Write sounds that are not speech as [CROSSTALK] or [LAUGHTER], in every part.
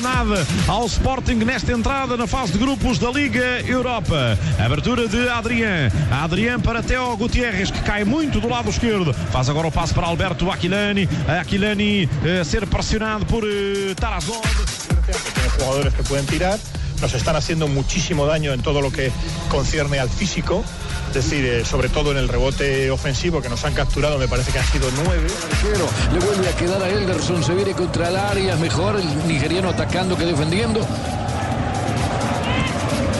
Nada ao Sporting nesta entrada na fase de grupos da Liga Europa. Abertura de Adrián. Adrián para Teo Gutierrez, que cai muito do lado esquerdo. Faz agora o passo para Alberto Aquilani. Aquilani a ser pressionado por uh, Tarazón. Tiene jugadores que pueden tirar. Nos están haciendo muchísimo daño en todo lo que concierne al físico. Es decir, eh, sobre todo en el rebote ofensivo que nos han capturado, me parece que han sido nueve. Le vuelve a quedar a Elderson, se viene contra el área, es mejor el nigeriano atacando que defendiendo.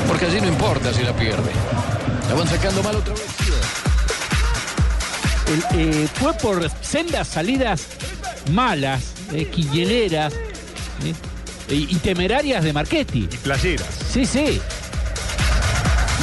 Porque allí no importa si la pierde. La van sacando mal otra vez. El, eh, fue por sendas salidas malas, eh, quilleleras eh, y, y temerarias de Marchetti. E playeras. Sí, sí.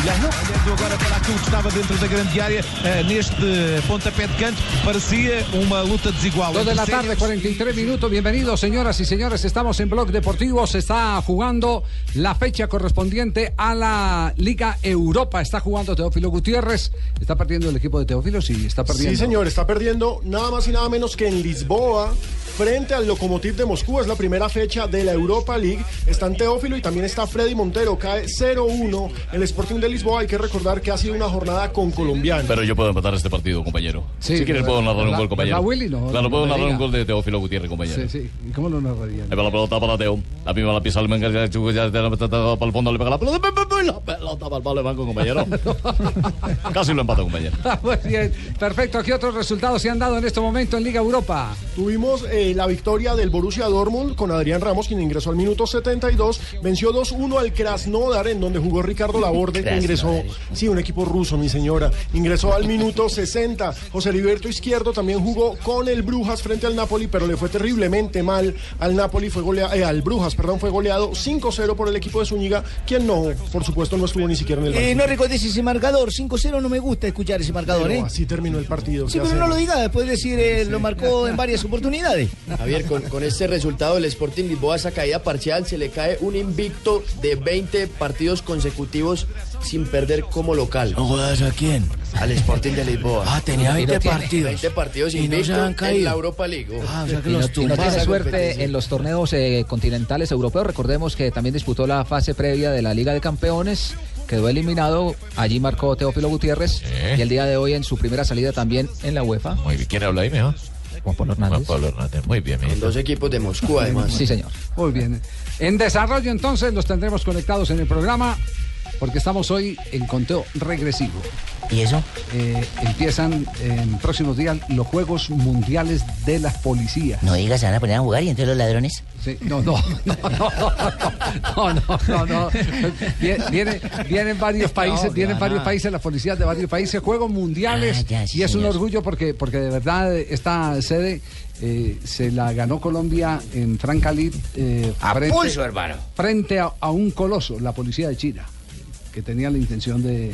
Olhando agora para aquilo que estava dentro da grande área, neste pontapé de canto, parecia uma luta desigual. Entre la tarde, 43 minutos. Bienvenidos, señoras y señores. Estamos en Blog Deportivo. Se está jugando la fecha correspondiente a la Liga Europa. Está jugando Teófilo Gutiérrez. Está perdiendo el equipo de Teófilo. Sí, está perdiendo. Sí, señor, está perdiendo nada más y nada menos que en Lisboa frente al Lokomotiv de Moscú. Es la primera fecha de la Europa League. Están Teófilo y también está Freddy Montero. Cae 0-1 el Sporting de Lisboa. Hay que recordar que ha sido una jornada con colombianos. Pero yo puedo empatar este partido, compañero. Sí, si quieres puedo narrar un gol, compañero. ¿verdad, Willy? No, claro, no puedo narrar un gol de Teófilo Gutiérrez, compañero. Sí, sí. ¿Y cómo lo narrarían? Le pega la pelota para Teo. La pima la pisa al Menga, ya para el fondo, le pega la pelota. La pelota para el palo de banco, compañero. [LAUGHS] [LAUGHS] Casi lo empata, compañero. [LAUGHS] Muy bien, perfecto. ¿Qué otros resultados se han dado en este momento en Liga Europa? Tuvimos eh, la victoria del Borussia Dortmund con Adrián Ramos, quien ingresó al minuto 72. Venció 2-1 al Krasnodar, en donde jugó Ricardo Laborde, ingresó, sí, un equipo ruso, mi señora. Ingresó al minuto 60. José Heriberto Izquierdo también jugó con el Brujas frente al Napoli, pero le fue terriblemente mal al Napoli, fue goleado, eh, al Brujas, perdón, fue goleado 5-0 por el equipo de Zúñiga, quien no, por supuesto, no estuvo ni siquiera en el Eh, banquillo. no recordes ese marcador, 5-0 no me gusta escuchar ese marcador, Pero ¿eh? así terminó el partido. Sí, ¿qué pero no lo diga, después decir eh, lo marcó en varias oportunidades. Javier, con, con este resultado el Sporting Lisboa, esa caída parcial, se le cae un invicto de 20 partidos consecutivos sin perder como local. ¿No jodas a quién? Al Sporting de Lisboa. Ah, tenía 20 partidos. 20 partidos Y no se han en caído. la Europa League. Ah, o sea que Y los no tiene suerte en los torneos eh, continentales europeos. Recordemos que también disputó la fase previa de la Liga de Campeones. Quedó eliminado. Allí marcó Teófilo Gutiérrez. Y el día de hoy en su primera salida también en la UEFA. Muy bien. ¿Quién habla ahí, mejor? Juan Pablo Juan Hernández. Pablo Hernández. Muy bien, Con dos equipos de Moscú, además. Sí, señor. Muy bien. En desarrollo entonces los tendremos conectados en el programa porque estamos hoy en conteo regresivo. ¿Y eso? Eh, empiezan en próximos días los Juegos Mundiales de las Policías. No digas, se van a poner a jugar y entonces los ladrones. Sí, no, no, [LAUGHS] no, no, no, no, no, no. Vie- Viene, vienen varios países, No, vienen no, varios no. países, las policías de varios países, Juegos Mundiales, Ah, ya, sí, y es un orgullo porque, porque de verdad esta sede eh, se la ganó Colombia en Francalit eh, A frente, pulso, hermano. frente a, a un coloso, la policía de China, que tenía la intención de,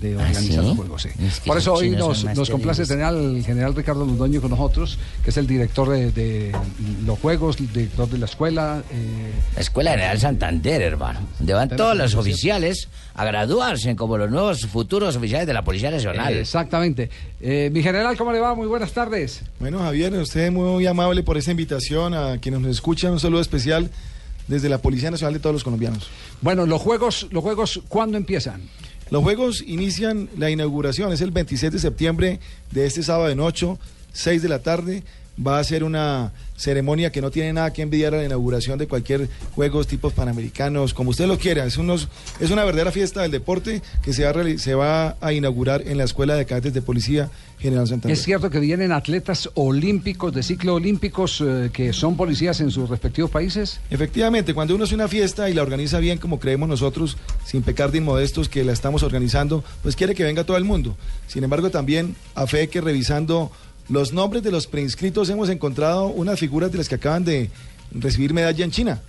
de ¿Ah, organizar sí? los juegos. sí. Es que Por eso hoy nos, nos complace tener al general Ricardo Londoño con nosotros, que es el director de, de los juegos, el director de la escuela. eh, La Escuela General Santander, hermano. Donde van todos los oficiales a graduarse como los nuevos futuros oficiales de la Policía Nacional. Exactamente. Eh, mi general, ¿cómo le va? Muy buenas tardes. Bueno, Javier, usted es muy amable por esa invitación a quienes nos escuchan. Un saludo especial desde la Policía Nacional de todos los colombianos. Bueno, los juegos, los juegos, ¿cuándo empiezan? Los juegos inician la inauguración, es el 26 de septiembre de este sábado en 8, 6 de la tarde. Va a ser una ceremonia que no tiene nada que envidiar a la inauguración de cualquier juegos tipos panamericanos, como usted lo quiera. Es, unos, es una verdadera fiesta del deporte que se va, a, se va a inaugurar en la Escuela de Cadetes de Policía General Santander. Es cierto que vienen atletas olímpicos, de ciclo olímpicos, eh, que son policías en sus respectivos países. Efectivamente, cuando uno hace una fiesta y la organiza bien como creemos nosotros, sin pecar de inmodestos que la estamos organizando, pues quiere que venga todo el mundo. Sin embargo, también a fe que revisando los nombres de los preinscritos hemos encontrado unas figuras de las que acaban de recibir medalla en China.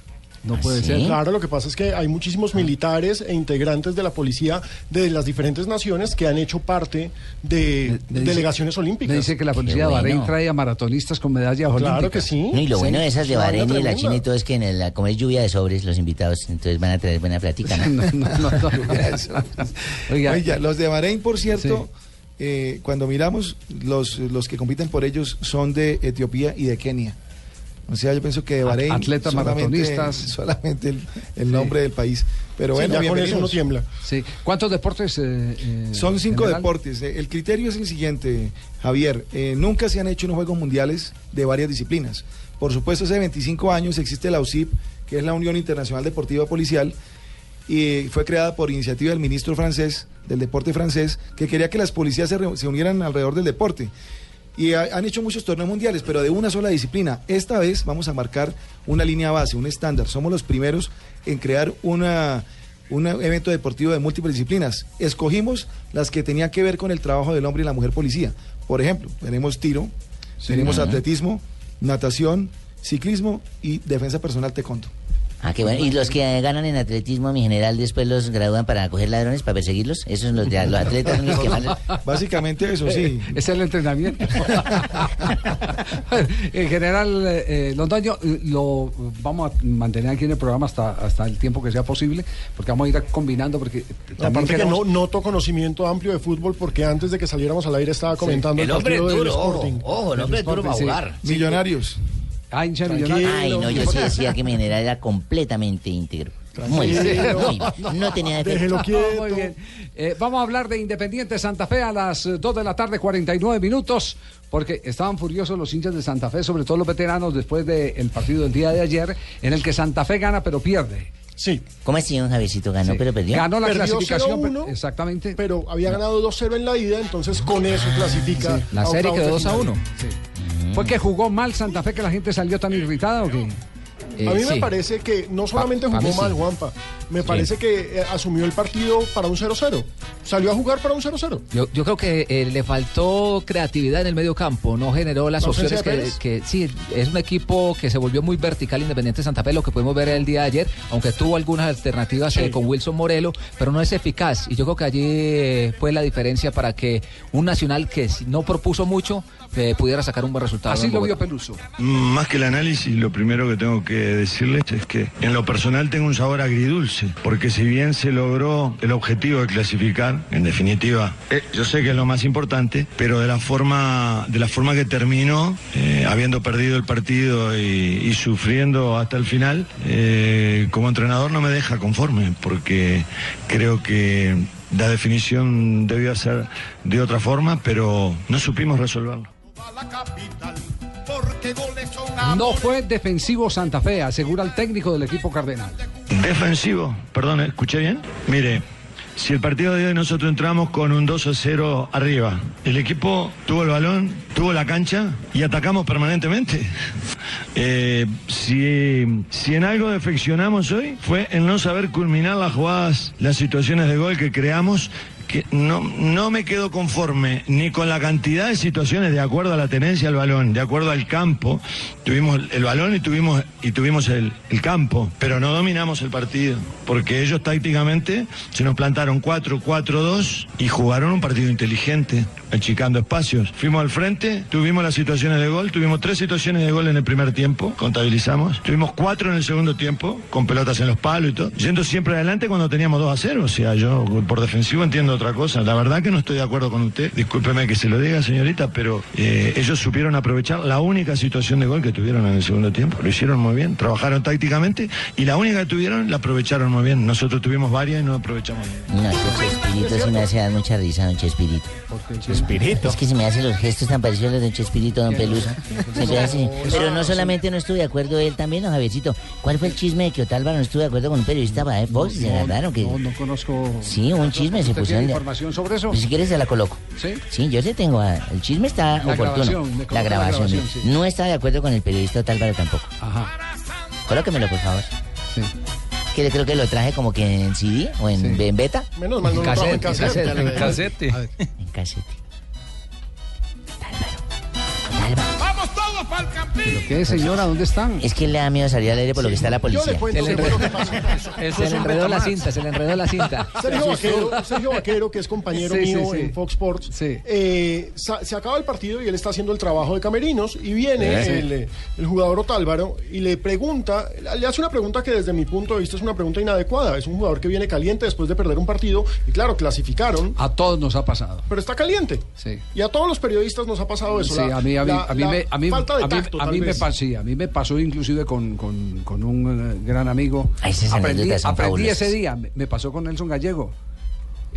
No puede ser. Claro, lo que pasa es que hay muchísimos militares e integrantes de la policía de las diferentes naciones que han hecho parte de, Me delegaciones olímpicas. Me dice que la policía de Bahrein trae a maratonistas con medallas olímpicas. que sí. No, y lo bueno de esas de Bahrein y de la. China y todo es que en el, como es lluvia de sobres los invitados, entonces van a traer buena plática, ¿no? [LAUGHS] No, no, no, no. [LAUGHS] Oiga. Oiga, los de Bahrein, por cierto, eh, cuando miramos, los, los que compiten por ellos son de Etiopía y de Kenia. O sea, yo pienso que de Bahrein. atletas solamente- maratonistas. [LAUGHS] Solamente el, el nombre del país. Pero Sí, bueno, ya con eso uno tiembla. Sí. ¿Cuántos deportes? eh, eh, Son cinco general? deportes. El criterio es el siguiente, Javier. Eh, nunca se han hecho unos Juegos Mundiales de varias disciplinas. Por supuesto, hace 25 años existe la UCIP, que es la Unión Internacional Deportiva Policial, y fue creada por iniciativa del ministro francés, del deporte francés, que quería que las policías se, re- se unieran alrededor del deporte. Y ha- han hecho muchos torneos mundiales, pero de una sola disciplina. Esta vez vamos a marcar una línea base, un estándar. Somos los primeros en crear una, un evento deportivo de múltiples disciplinas. Escogimos las que tenían que ver con el trabajo del hombre y la mujer policía. Por ejemplo, tenemos tiro, Sí. tenemos atletismo, natación, ciclismo y defensa personal taekwondo. Ah, qué bueno. ¿Y los que ganan en atletismo, mi general, después los gradúan para coger ladrones, para perseguirlos? Esos son los, de, los atletas son los que. Básicamente eso, sí. [LAUGHS] Es el entrenamiento. [LAUGHS] en general, eh, Londoño, eh, lo vamos a mantener aquí en el programa hasta, hasta el tiempo que sea posible, porque vamos a ir combinando, porque Aparte que no noto conocimiento amplio de fútbol porque antes de que saliéramos al aire estaba comentando el, El hombre partido del duro, ojo, Sporting. ojo, el hombre duro para Sporting, jugar. sí. Millonarios. Ah, hincha de. Millonarios. Ay, no, yo sí decía que mi general era completamente íntegro. Muy bien, muy bien. No tenía defecto. No, muy bien. Eh, vamos a hablar de Independiente Santa Fe a las eh, 2 de la tarde, 49 minutos, porque estaban furiosos los hinchas de Santa Fe, sobre todo los veteranos, después del partido del día de ayer, en el que Santa Fe gana pero pierde. Sí. ¿Cómo así, don Javiercito? Ganó, Sí. pero perdió. Ganó la Perdió clasificación. 0-1, pero- exactamente. Pero había ganado 2-0 en la ida, entonces con eso clasifica. La serie quedó de 2 a final. 1. ¿Fue que jugó mal Santa Fe que la gente salió tan irritada o qué? A mí me parece que no solamente Pa- jugó sí. mal, Juanpa. Me parece que eh, asumió el partido para un 0-0. Salió a jugar para un 0-0. Yo, yo creo que eh, le faltó creatividad en el medio campo, no generó las ¿La opciones de que, que- sí, es un equipo que se volvió muy vertical Independiente Santa Fe, lo que pudimos ver el día de ayer, aunque tuvo algunas alternativas eh, con Wilson Morelo, pero no es eficaz y yo creo que allí eh, fue la diferencia para que un Nacional que no propuso mucho eh, pudiera sacar un buen resultado. Así lo vio Peluso. Más que el análisis, lo primero que tengo que decirles es que en lo personal tengo un sabor agridulce, porque si bien se logró el objetivo de clasificar, en definitiva, eh, yo sé que es lo más importante, pero de la forma, de la forma que terminó, eh, habiendo perdido el partido y, y sufriendo hasta el final, eh, como entrenador no me deja conforme, porque creo que la definición debió ser de otra forma, pero no supimos resolverlo. No fue defensivo Santa Fe, asegura el técnico del equipo cardenal. Defensivo, perdón, ¿escuché bien? Mire, si el partido de hoy nosotros entramos con un 2 a 0 arriba, el equipo tuvo el balón, tuvo la cancha y atacamos permanentemente. [LAUGHS] Eh, si, si en algo defeccionamos hoy fue en no saber culminar las jugadas, las situaciones de gol que creamos que no, no me quedo conforme ni con la cantidad de situaciones de acuerdo a la tenencia del balón, de acuerdo al campo. Tuvimos el balón y tuvimos, y tuvimos el, campo, pero no dominamos el partido, porque ellos tácticamente se nos plantaron 4-4-2 y jugaron un partido inteligente, achicando espacios. Fuimos al frente, tuvimos las situaciones de gol, tuvimos tres situaciones de gol en el primer tiempo, contabilizamos, tuvimos cuatro en el segundo tiempo, con pelotas en los palos y todo, yendo siempre adelante cuando teníamos 2 a 0, o sea, yo por defensivo entiendo otra cosa. La verdad que no estoy de acuerdo con usted. Discúlpeme que se lo diga, señorita, pero eh, ellos supieron aprovechar la única situación de gol que tuvieron en el segundo tiempo. Lo hicieron muy bien, trabajaron tácticamente y la única que tuvieron la aprovecharon muy bien. Nosotros tuvimos varias y no aprovechamos bien. No, ese Chespirito sí me hace dar mucha risa, don Chespirito. Chespirito? Es que se me hacen los gestos tan parecidos a los de Chespirito, don Pelusa. Se hace- Pero no solamente no estuve de acuerdo él también, don Javiercito. ¿Cuál fue el chisme de que Otálvaro no estuvo de acuerdo con un periodista Fox? Se agarraron que... No, no conozco. Sí, un chisme, se ¿Usted pusieron... tiene información sobre eso? Pues si quieres se la coloco. ¿Sí? Sí, yo sí tengo. ah, El chisme está La oportuno. grabación, la grabación. sí. No está de acuerdo con el periodista Otálvaro tampoco. Ajá. Colóquemelo, por favor. Sí. Que creo que lo traje como que en CD o en, en beta. Menos mal no lo trajo en casete. En casete. En casete. ¡Vamos todos para el campín! ¿Pero qué, señora? ¿Dónde están? Es que le da miedo salir al aire por lo que está la policía. Se le enredó, [LAUGHS] se le enredó la cinta, se le enredó la cinta. [LAUGHS] Sergio Vaquero, Sergio Vaquero, que es compañero Sí, mío sí. en Fox Sports, eh, se acaba el partido y él está haciendo el trabajo de camerinos y viene el, eh, el jugador Otálvaro y le pregunta, le hace una pregunta que desde mi punto de vista es una pregunta inadecuada. Es un jugador que viene caliente después de perder un partido y claro, clasificaron, A todos nos ha pasado. pero está caliente. Sí. Y a todos los periodistas nos ha pasado eso. Sí, la- a mí, a mí, la- a mí, la me, a mí, falta de a mí- tacto, a tal mí me pasó, sí, a mí me pasó inclusive con, con- con un eh, gran amigo. Ay, aprendí aprendí ese día, me, pasó con Nelson Gallego.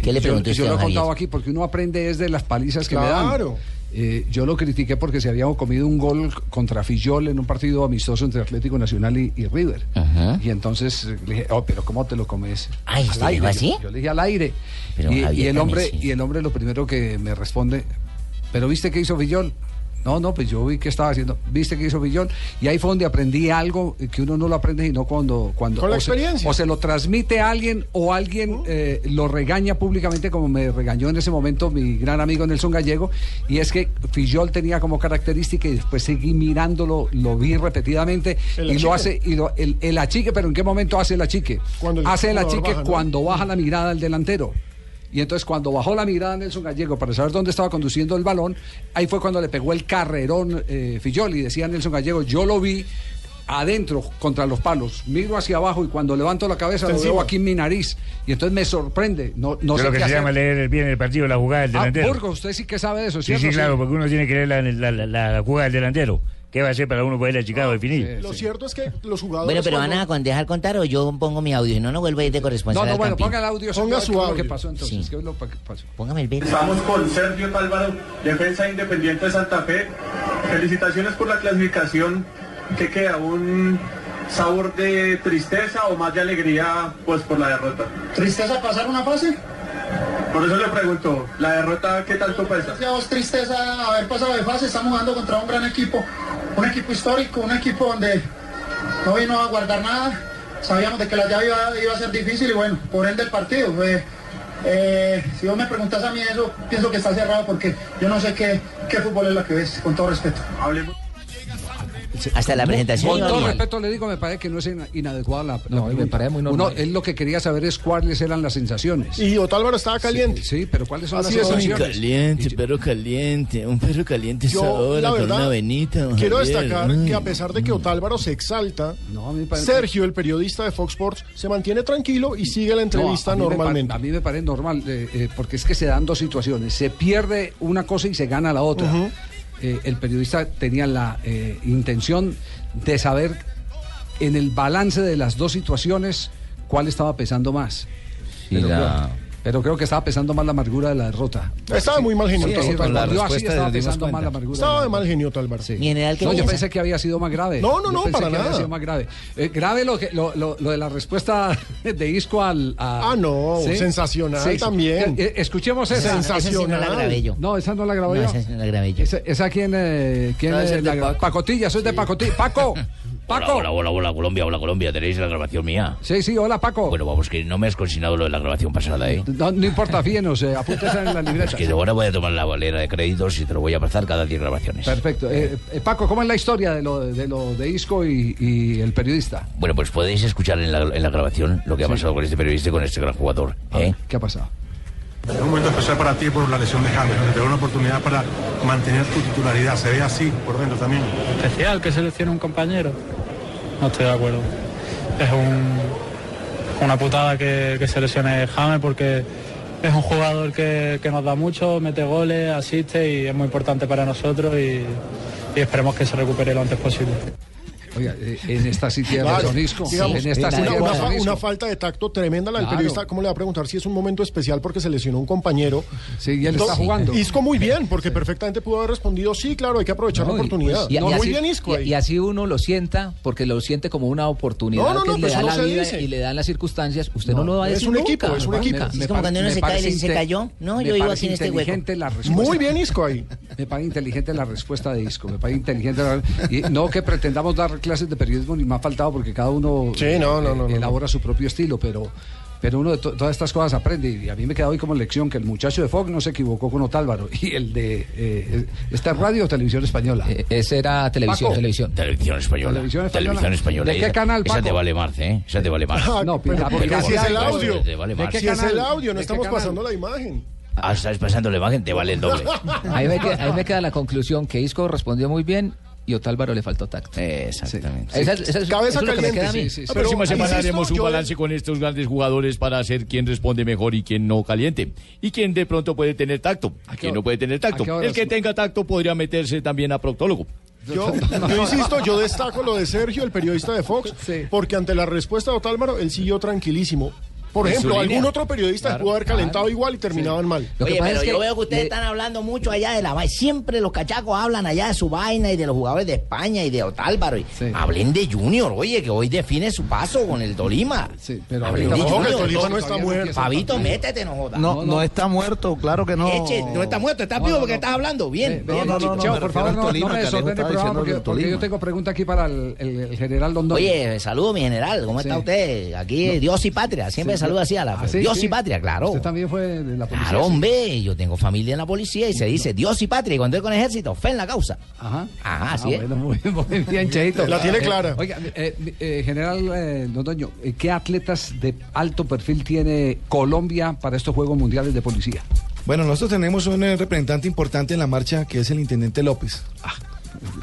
¿Qué le Yo- preguntó Yo, lo he contado aquí porque uno aprende es de las palizas que me Claro. dan. Eh, yo lo critiqué porque se había comido un gol contra Fillol en un partido amistoso entre Atlético Nacional y, y River. Ajá. Y entonces eh, le dije, oh, pero ¿cómo te lo comes? Ay, Al ¿usted aire. así? Yo, yo le dije al aire. Pero, y, el hombre, sí. y el hombre lo primero que me responde, ¿pero viste qué hizo Fillol? No, no, pues yo vi que estaba haciendo, viste que hizo Fillol. Y ahí fue donde aprendí algo que uno no lo aprende sino cuando... cuando Con la o se- experiencia. o se lo transmite a alguien o alguien eh, lo regaña públicamente como me regañó en ese momento mi gran amigo Nelson Gallego y es que Fillol tenía como característica y después seguí mirándolo, lo vi repetidamente El y lo hace y lo- el, el achique, pero ¿en qué momento hace el achique? Cuando el hace el achique baja, ¿no? cuando baja la mirada del delantero. Y entonces cuando bajó la mirada Nelson Gallego para saber dónde estaba conduciendo el balón, ahí fue cuando le pegó el carrerón eh, Fillol y decía Nelson Gallego, yo lo vi adentro contra los palos, miro hacia abajo y cuando levanto la cabeza lo veo aquí en mi nariz y entonces me sorprende, no, no Yo sé lo que qué se hacer. llama leer bien el partido, la jugada del Ah, delantero. Usted sí que sabe de eso, sí, sí, claro, porque uno tiene que leer la, la, la- la jugada del delantero. ¿Qué va a hacer para uno poder achicar o definir? Lo cierto es que los jugadores. Bueno, pero van cuando- a con- dejar contar o yo pongo mi audio. Si no, no vuelvo a ir de corresponsal No, no, al bueno, ponga el audio. Ponga su ¿qué audio. que pasó entonces? Sí. ¿Qué es lo que pasó? Póngame el beat. Estamos con Sergio Tálvaro, defensa independiente de Santa Fe. Felicitaciones por la clasificación. ¿Qué queda? ¿Un sabor de tristeza o más de alegría pues por la derrota? ¿Tristeza pasar una fase? Por eso le pregunto, ¿la derrota qué tanto pesa? Ya vos tristeza haber pasado de fase, estamos jugando contra un gran equipo, un equipo histórico, un equipo donde no vino a guardar nada, sabíamos de que la llave iba, iba a ser difícil y bueno, por ende el partido. eh, si vos me preguntas a mí eso, pienso que está cerrado porque yo no sé qué, qué fútbol es la que ves, con todo respeto. Hablemos. Hasta la presentación. Con todo respeto le digo, me parece que no es ina- inadecuada la, la No, me parece muy normal. Uno, él lo que quería saber es cuáles eran las sensaciones. Y Otálvaro estaba caliente. Sí, pero ¿cuáles son Así las es, sensaciones? Caliente, perro caliente, un perro caliente Yo, la verdad, venita. quiero destacar que a pesar de que Otálvaro se exalta, No, a mí me parece- Sergio, el periodista de Fox Sports, se mantiene tranquilo y sigue la entrevista normalmente. a mí me parece normal, eh, eh, porque es que se dan dos situaciones. Se pierde una cosa y se gana la otra. Eh, el periodista tenía la eh, intención de saber en el balance de las dos situaciones cuál estaba pesando más. pero, la- pero creo que estaba pesando más la amargura de la derrota. Estaba muy mal genio. Sí, sí, la así, estaba pesando cuenta. más la amargura. Estaba de mal genio general, ¿qué no, yo pensé que había sido más grave. No, no, Yo no, pensé para que había nada. sido más grave. Eh, grave lo, que, lo, lo- lo de la respuesta [LAUGHS] de Isco al. a- Ah, no, sensacional también. Eh, eh, escuchemos esa. Sí no la grabé yo. No, esa no la grabé No, yo. esa no la grabé yo. Esa, esa quién, eh, quién de la. Pacotilla, soy de Pacotilla. Paco, [LAUGHS] Paco. Hola, hola, hola, Colombia, hola, Colombia. ¿Tenéis la grabación mía? Sí, sí, hola Paco. Bueno, vamos, que no me has consignado lo de la grabación pasada, ¿eh? No, no importa, fíjenos, eh, apúntese en la libreta. Es que ahora voy a tomar la bolera de créditos y te lo voy a pasar cada 10 grabaciones. Perfecto. Eh, eh, Paco, ¿cómo es la historia de lo de, lo de Isco y, y el periodista? Bueno, pues podéis escuchar en la, en la grabación lo que ha pasado con este periodista y con este gran jugador. ¿eh? ¿Qué ha pasado? Es un momento especial para ti por la lesión de James, te da una oportunidad para mantener tu titularidad. Se ve así por dentro también. especial que se lesione un compañero. No estoy de acuerdo. Es un, una putada que, que se James porque es un jugador que, nos da mucho, mete goles, asiste y es muy importante para nosotros y esperemos que se recupere lo antes posible. Oiga, eh, en esta sí tiene Claro, razón, Isco. digamos, En esta sí una, tiene una Isco. una falta de tacto tremenda la del Claro. periodista. ¿Cómo le va a preguntar si es un momento especial porque se lesionó un compañero? Sí, y él está jugando. Isco muy bien, porque perfectamente pudo haber respondido, sí, claro, hay que aprovechar la No, oportunidad. y- y no, muy así- bien Isco y- ahí. Y, así uno lo sienta, porque lo siente como una oportunidad No, no, que no, le pues da la vida dice. y le dan las circunstancias. Usted no, lo va a es decir un nunca. equipo, es un equipo. me- Es como cuando uno se me cae y ¿se cayó? No, yo iba aquí en este hueco. inteligente la respuesta. Muy bien Isco ahí. Me parece inteligente la respuesta de Isco, me parece inteligente. no que pretendamos dar clases de periodismo ni me ha faltado porque cada uno Sí, no, no, no, no, elabora su propio estilo, pero pero uno de to- todas estas cosas aprende y a mí me queda hoy como lección que el muchacho de Fox no se equivocó con Otálvaro [LAUGHS] y el de eh, esta es radio o televisión española. Eh, ese era televisión, Paco. televisión. Televisión española. Televisión española. Televisión española. ¿De qué Esa- canal, Esa Paco? te vale Marce, ¿eh? Esa te vale Marce. Ah, No, pero pero porque si es el audio. Te vale ¿De qué Si es canal? el audio, ¿De no estamos pasando la imagen. Ah, estás pasando la imagen, te vale el doble. [LAUGHS] Ahí me, queda, ahí me queda la conclusión que Isco respondió muy bien y Otálvaro le faltó tacto. Exactamente. Esa- esa- Cabeza eso es lo que me caliente, queda a mí. sí, sí, sí. La próxima Pero, semana haremos un yo- balance con estos grandes jugadores para saber quién responde mejor y quién no caliente. Y quién de pronto puede tener tacto. quién no puede tener tacto. a? El que tenga tacto podría meterse también a proctólogo. Yo, yo insisto, yo destaco lo de Sergio, el periodista de Fox, porque ante la respuesta de Otálvaro, él siguió tranquilísimo. Por ejemplo, línea. algún otro periodista Claro, pudo haber calentado igual y terminaban mal. Oye, pero yo veo que ustedes están hablando mucho allá de la vaina. Siempre los cachacos hablan allá de su vaina y de los jugadores de España y de Otálvaro. Y Hablen de Junior, oye, que hoy define su paso con el Tolima. Sí, pero Hablen ahorita- de Ojo, que el. Tolima no está muerto. Fabito, métete, no jodas. No, no, está muerto, claro que no. Eche, no está muerto, está vivo porque estás hablando. Bien, ve- chico. Cheo, por favor, no, no me desordene el programa porque, porque yo tengo pregunta aquí para el, el- el general Dondón. Oye, saludo mi general, ¿cómo está Sí. usted? Aquí Dios y patria, siempre Sí, saluda así a la Ah, sí, Dios sí. y patria, claro. Usted también fue de la policía. Claro, sí. hombre, yo tengo familia en la policía y se dice Dios y patria. Y cuando estoy con ejército, fe en la causa. Ajá. Ajá, así Ah, es. bueno, muy, muy bien, Cheito. La tiene Eh, clara. oiga, eh, eh, general eh, Londoño, eh, ¿qué atletas de alto perfil tiene Colombia para estos Juegos Mundiales de Policía? Bueno, nosotros tenemos un eh, representante importante en la marcha que es el intendente López.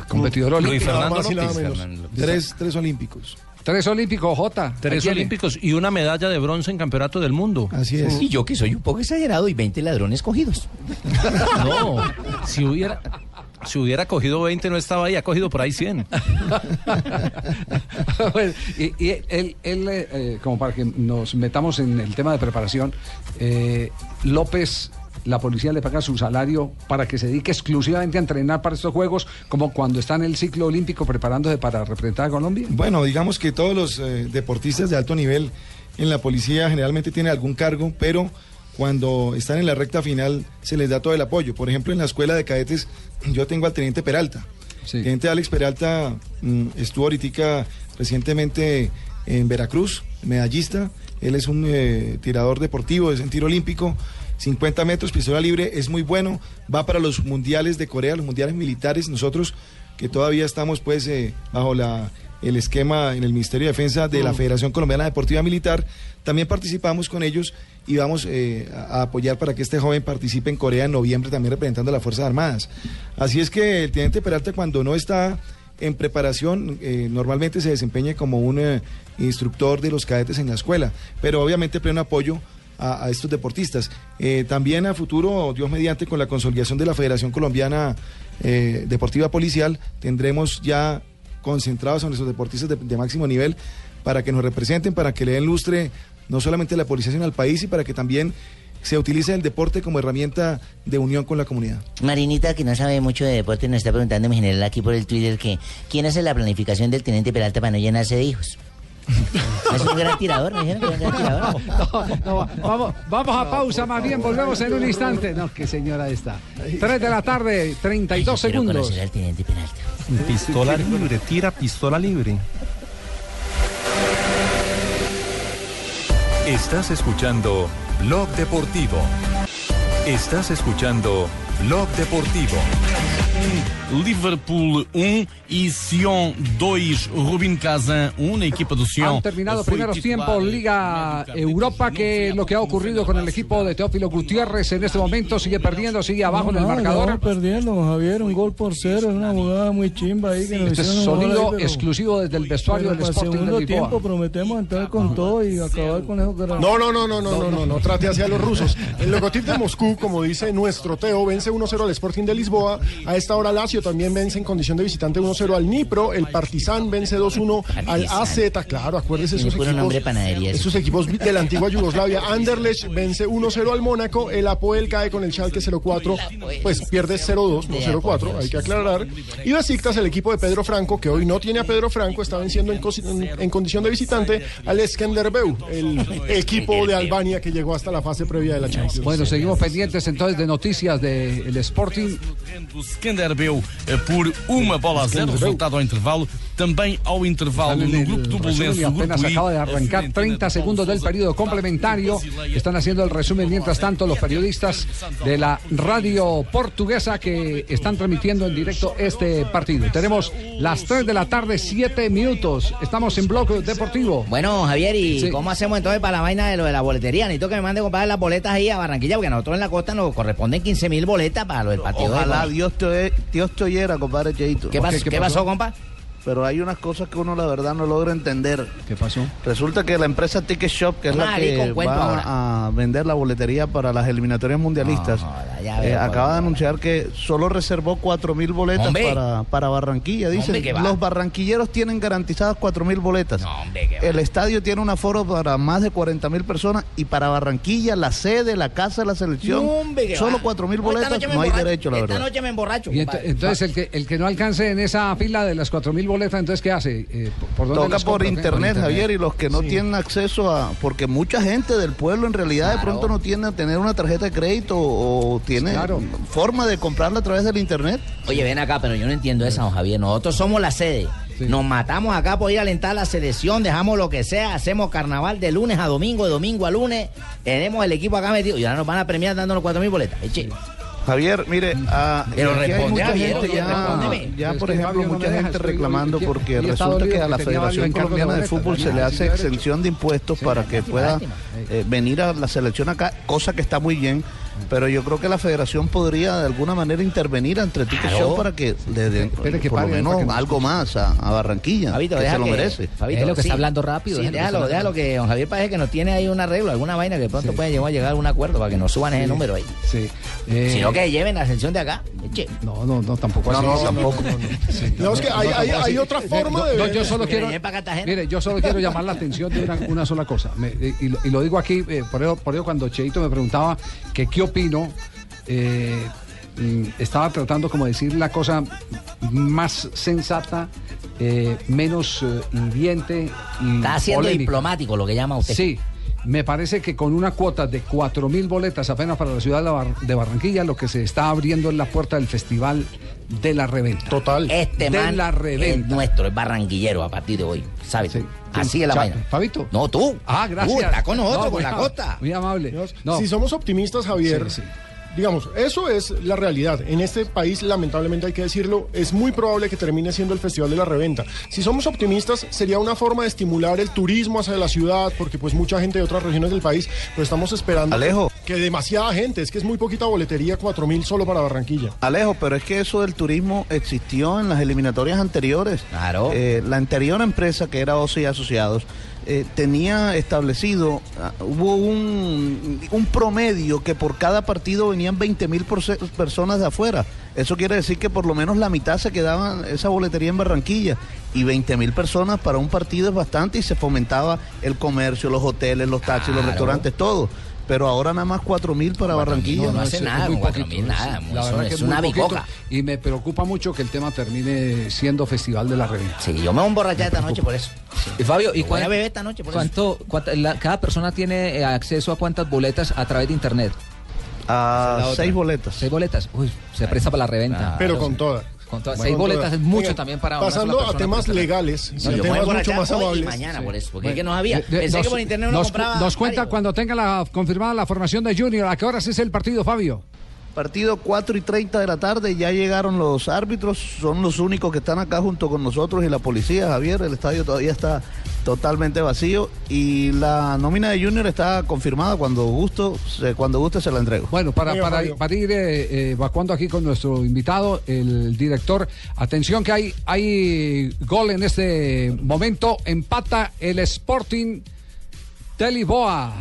Competidor olímpico. Luis López. Fernando López. Tres, tres olímpicos. Tres olímpicos, J. Tres olímpicos y una medalla de bronce en campeonato del mundo. Así es. Y yo que soy un poco exagerado y 20 ladrones cogidos. [LAUGHS] No, si hubiera, si hubiera cogido 20 no estaba ahí, ha cogido por ahí 100. [LAUGHS] Bueno, y, y él, él, eh, eh, como para que nos metamos en el tema de preparación, eh, López, la policía le paga su salario para que se dedique exclusivamente a entrenar para estos juegos, como cuando está en el ciclo olímpico preparándose para representar a Colombia. Bueno, digamos que todos los eh, deportistas de alto nivel en la policía generalmente tienen algún cargo, pero cuando están en la recta final se les da todo el apoyo. Por ejemplo, en la escuela de cadetes yo tengo al teniente Peralta. Teniente Alex Peralta mm, estuvo ahorita recientemente en Veracruz, medallista. Él es un eh, tirador deportivo, es en tiro olímpico. 50 metros, pistola libre, es muy bueno. Va para los mundiales de Corea, los mundiales militares. Nosotros que todavía estamos pues eh, bajo la, el esquema en el Ministerio de Defensa de la Federación Colombiana Deportiva Militar, también participamos con ellos y vamos eh, a, apoyar para que este joven participe en Corea en noviembre también representando a las Fuerzas Armadas. Así es que el teniente Peralta cuando no está en preparación eh, normalmente se desempeña como un eh, instructor de los cadetes en la escuela, pero obviamente pleno apoyo a, estos deportistas. Eh, también a futuro, Dios mediante, con la consolidación de la Federación Colombiana eh, Deportiva Policial, tendremos ya concentrados a nuestros deportistas de, máximo nivel para que nos representen, para que le den lustre no solamente la policía, sino al país y para que también se utilice el deporte como herramienta de unión con la comunidad. Marinita, que no sabe mucho de deporte, nos está preguntando mi general aquí por el Twitter que quién hace la planificación del teniente Peralta para no llenarse de hijos. Es un gran tirador, me dijeron que era un gran tirador. No, no, vamos, vamos a pausa, más bien volvemos en un instante. No, qué señora esta. 3 de la tarde, 32 Quiero segundos. conocer al teniente Peralta. Pistola libre, tira pistola libre. Estás escuchando Blog Deportivo. Estás escuchando Blog Deportivo. Liverpool 1 e Sion 2, Rubin Kazan 1, na equipa do Sion. Han terminado primeros tiempos Liga Europa, que es lo que ha ocurrido con el equipo de Teófilo Gutiérrez en este momento, sigue perdiendo, sigue abajo en el No, marcador. no, perdiendo, Javier, un gol por cero, una jugada muy chimba ahí que Este es sonido ahí, pero- exclusivo desde el vestuario del Sporting segundo de Lisboa. tiempo prometemos entrar con todo y acabar con esos grandes. No, no, no, no, no, no, no, no, trate hacia los rusos. El logotipo de Moscú, como dice nuestro Teo, vence 1-0 al Sporting de Lisboa. A esta hora Lazio también vence en condición de visitante 1-0 al Nipro. El Partizan vence 2-1 al AZ. Claro, acuérdese esos equipos. Esos equipos de la antigua Yugoslavia. Anderlecht vence 1-0 al Mónaco. El Apoel cae con el Schalke 0-4. Pues pierde 0-2, no 0-4, hay que aclarar. Y Besiktas, el equipo de Pedro Franco, que hoy no tiene a Pedro Franco, está venciendo en, en- en condición de visitante al Skenderbeu, el equipo de Albania que llegó hasta la fase previa de la Champions. Bueno, seguimos pendientes entonces de noticias del Sporting. Do Skanderbeu eh, por uma bola a zero, resultado ao intervalo. Também ao intervalo no grupo do Bolonense, apenas acaba de arrancar 30 segundos del periodo complementario. Están haciendo el resumen mientras tanto los periodistas de la radio portuguesa que están transmitiendo en directo este partido. Tenemos las 3 de la tarde, 7 minutos. Estamos en bloque deportivo. Bueno, Javier, ¿y Sí. cómo hacemos entonces para la vaina de lo de la boletería? Necesito que me mande a comprar las boletas ahí a Barranquilla, porque a nosotros en la costa nos corresponden 15 mil boletas para lo del partido. de Ojalá hoy. Dios te, Dios te oyera, compadre Cheito. ¿Qué pasó- qué pasó, compa? Pero hay unas cosas que uno la verdad no logra entender. ¿Qué pasó? Resulta que la empresa Ticket Shop, que es la que va ahora. a vender la boletería para las eliminatorias mundialistas, ya eh, veo, acaba de anunciar que solo reservó cuatro mil boletas Hombre. para, para Barranquilla. Dicen, que los barranquilleros tienen garantizadas cuatro mil boletas. El estadio tiene un aforo para más de 40 mil personas y para Barranquilla, la sede, la casa de la selección, No, hombre, solo va. cuatro mil No, esta boletas, noche me no hay derecho, la Esta verdad. noche me emborracho. Y ent- compadre. entonces el que, el que no alcance en esa fila de las 4.000 boletas, entonces ¿qué hace? Eh, ¿por- ¿Por dónde Toca por internet, Javier, y los que no Sí. tienen acceso a... Porque mucha gente del pueblo en realidad de pronto no tiene tener una tarjeta de crédito o tiene forma de comprarla a través del internet. Oye, ven acá, pero yo no entiendo esa, don Javier. Nosotros somos la sede. Nos matamos acá por ir a alentar la selección, dejamos lo que sea, hacemos carnaval de lunes a domingo, de domingo a lunes, tenemos el equipo acá metido y ahora nos van a premiar dándonos cuatro mil boletas. Eche. Javier, mire, ah, Pero aquí hay responde, mucha Javier, gente oye, ya, por ejemplo, mucha gente reclamando porque resulta que a la Federación Colombiana de Fútbol se le hace exención de impuestos para que pueda eh, venir a la selección acá, cosa que está muy bien, pero yo creo que la Federación podría de alguna manera intervenir entre Ticket Claro. Show para que le den Espere que por lo menos que algo más a, a Barranquilla, Fabito, que deja se lo que- merece. Fabito, Es lo que sí. está hablando rápido, Sí, déjalo que déjalo, que don Javier parece que nos tiene ahí un arreglo, alguna vaina que pronto puede llegar a llegar a un acuerdo para que nos suban ese Sí. número ahí. Sí. Eh, Sino que lleven la selección de acá. Eche. No, no, no, tampoco No, así. no, tampoco. No, es que hay- hay- hay otra Eh, forma no, de yo solo quiero, mire, yo solo quiero llamar la atención de una, una sola cosa. Me- eh, y, lo, y lo digo aquí, eh, por, eso, por eso cuando Cheito me preguntaba que qué opino, eh, mm, estaba tratando como de decir la cosa más sensata, eh, menos eh, hiriente y Está siendo polémica. diplomático lo que llama usted. Sí. Me parece que con una cuota de 4.000 boletas apenas para la ciudad de Barranquilla, lo que se está abriendo es la puerta del Festival de la Reventa. Total. Este de man la es reventa. nuestro, es barranquillero a partir de hoy, ¿sabes? Así es la vaina. ¿Fabito? No, tú. Ah, gracias. Tú estás con nosotros, No, con la costa. Muy amable. No. Si somos optimistas, Javier, Sí, sí. Digamos, eso es la realidad. En este país, lamentablemente hay que decirlo, es muy probable que termine siendo el Festival de la Reventa. Si somos optimistas, sería una forma de estimular el turismo hacia la ciudad, porque pues mucha gente de otras regiones del país, pues estamos esperando Alejo. que demasiada gente, es que es muy poquita boletería, 4 mil solo para Barranquilla. Alejo, pero es que eso del turismo existió en las eliminatorias anteriores. Claro. Eh, la anterior empresa, que era OSI Asociados, eh, tenía establecido, ah, hubo un, un promedio que por cada partido venían 20 mil personas de afuera. Eso quiere decir que por lo menos la mitad se quedaban esa boletería en Barranquilla. Y 20 mil personas para un partido es bastante y se fomentaba el comercio, los hoteles, los taxis, los restaurantes, todo. Pero ahora nada más 4 mil para Barranquilla. no, no hace nada es muy con cuatro poquito, mil, nada, La eso verdad es que una bicoca. Y me preocupa mucho que el tema termine siendo Festival de la Reventa. Sí, yo me voy a emborrachar esta noche por eso. Y Fabio, ¿y Voy a cuán- beber esta noche por eso. cuánto, la- cada persona tiene eh, acceso a cuántas boletas a través de internet? A seis boletas. Seis boletas. Uy, se presta para la reventa. Pero con todas. Con todas. Bueno, seis boletas es mucho Oiga, también para Pasando a temas legales, No, a temas mucho más amables. mañana por eso, porque Bueno, es que no había. Pensé nos- que por internet no nos, compraba. nos cuenta varios. cuando tenga la confirmada la formación de Junior. ¿A qué horas es el partido, Fabio? Partido 4 y 30 de la tarde, ya llegaron los árbitros, son los únicos que están acá junto con nosotros y la policía, Javier, el estadio todavía está totalmente vacío y la nómina de Junior está confirmada cuando gusto, se- cuando guste se la entrego. Bueno, para, para, para ir eh, eh, evacuando aquí con nuestro invitado, el director, atención que hay, hay gol en este momento, empata el Sporting de Lisboa.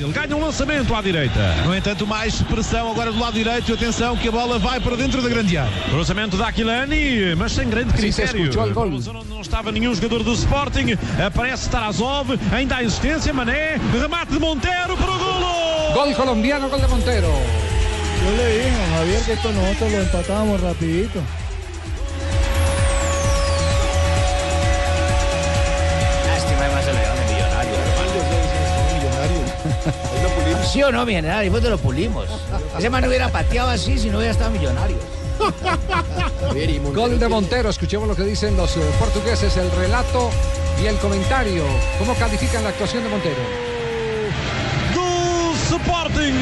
Ele ganha um lançamento à direita. No entanto, mais pressão agora do lado direito. Atenção que a bola vai para dentro da grande área. Cruzamento da Aquilani, mas sem grande Assim critério. Não, não estava nenhum jogador do Sporting. Aparece Tarazov, ainda há existência, Mané. Remate de Monteiro para o golo. Gol colombiano, gol de Montero. Yo le dije a Javier que esto nosotros lo empatábamos rapidito. ¿Sí o no, mi general? Y después te lo pulimos. Ese man no hubiera pateado así si no hubiera estado millonario. Gol de Montero, escuchemos lo que dicen los eh, portugueses, el relato y el comentario. ¿Cómo califican la actuación de Montero? do Sporting.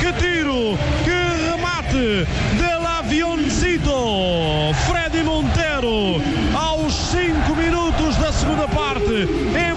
Que tiro, que remate del avioncito. Freddy Monteiro, aos 5 minutos da segunda parte, em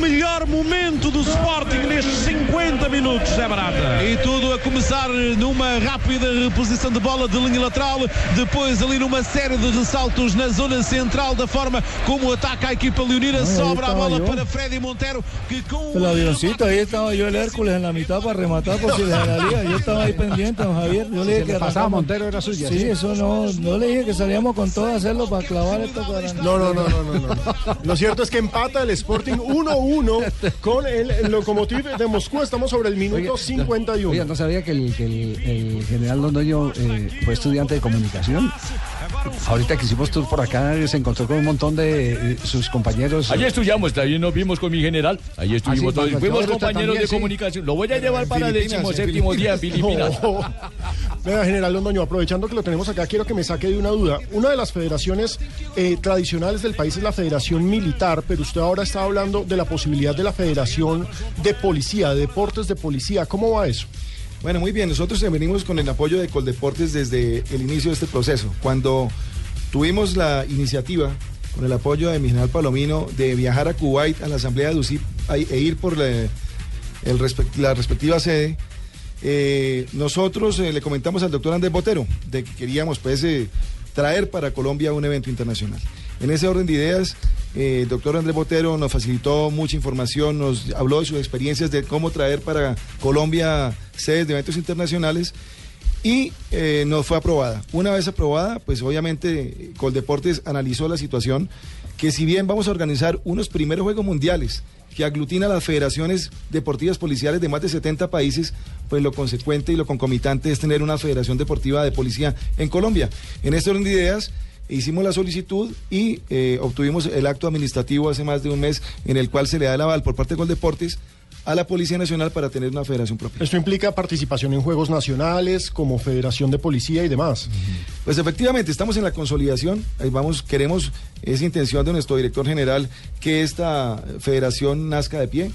Melhor momento do Sporting nestes 50 minutos, é barata. E tudo a começar numa rápida reposição de bola de linha lateral, depois ali numa série de ressaltos na zona central da forma como ataca a equipa leonina, Ay, sobra a bola yo. para Freddy Monteiro que com El avioncito, ahí estaba yo el Hércules en la mitad para rematar por si le salía. Yo estaba ahí pendiente, don Javier. Yo le dije que le pasaba Montero, era suya, Sí, ¿sí? eso no. No le dije que salíamos con todo a hacerlo para clavar esto para. No, no, no, no, no, no. [LAUGHS] Lo cierto es que empata el Sporting 1-1 con el, el Lokomotiv de Moscú. Estamos sobre el minuto Oiga, 51. Oiga, no sabía que el, que el- el general Londoño eh, fue estudiante de comunicación. Ahorita que hicimos tour por acá, se encontró con un montón de eh, sus compañeros. Allí estudiamos, también nos vimos con mi general. Allí estuvimos Ah, sí, todos. Fuimos compañeros también, de sí. comunicación. Lo voy a llevar En para el Filipinas, décimo en séptimo día en Filipinas. Filipinas. [LAUGHS] Vea, general Londoño, aprovechando que lo tenemos acá, quiero que me saque de una duda. Una de las federaciones eh, tradicionales del país es la Federación Militar, pero usted ahora está hablando de la posibilidad de la Federación de Policía, de Deportes de Policía. ¿Cómo va eso? Bueno, muy bien. Nosotros venimos con el apoyo de Coldeportes desde el inicio de este proceso. Cuando tuvimos la iniciativa, con el apoyo de mi general Palomino, de viajar a Kuwait a la asamblea de UCIP e ir por la, el respect- la respectiva sede, eh, nosotros eh, le comentamos al doctor Andrés Botero de que queríamos pues eh, traer para Colombia un evento internacional. En ese orden de ideas, eh, doctor Andrés Botero nos facilitó mucha información, nos habló de sus experiencias de cómo traer para Colombia sedes de eventos internacionales y eh, nos fue aprobada. Una vez aprobada, pues obviamente Coldeportes analizó la situación, que si bien vamos a organizar unos primeros Juegos Mundiales que aglutina las federaciones deportivas policiales de más de 70 países, pues lo consecuente y lo concomitante es tener una federación deportiva de policía en Colombia. En este orden de ideas, hicimos la solicitud y eh, obtuvimos el acto administrativo hace más de un mes en el cual se le da el aval por parte de Coldeportes a la Policía Nacional para tener una federación propia. Esto implica participación en Juegos Nacionales, como Federación de Policía y demás. Pues efectivamente, estamos en la consolidación. Ahí vamos, queremos esa intención de nuestro director general que esta federación nazca de pie.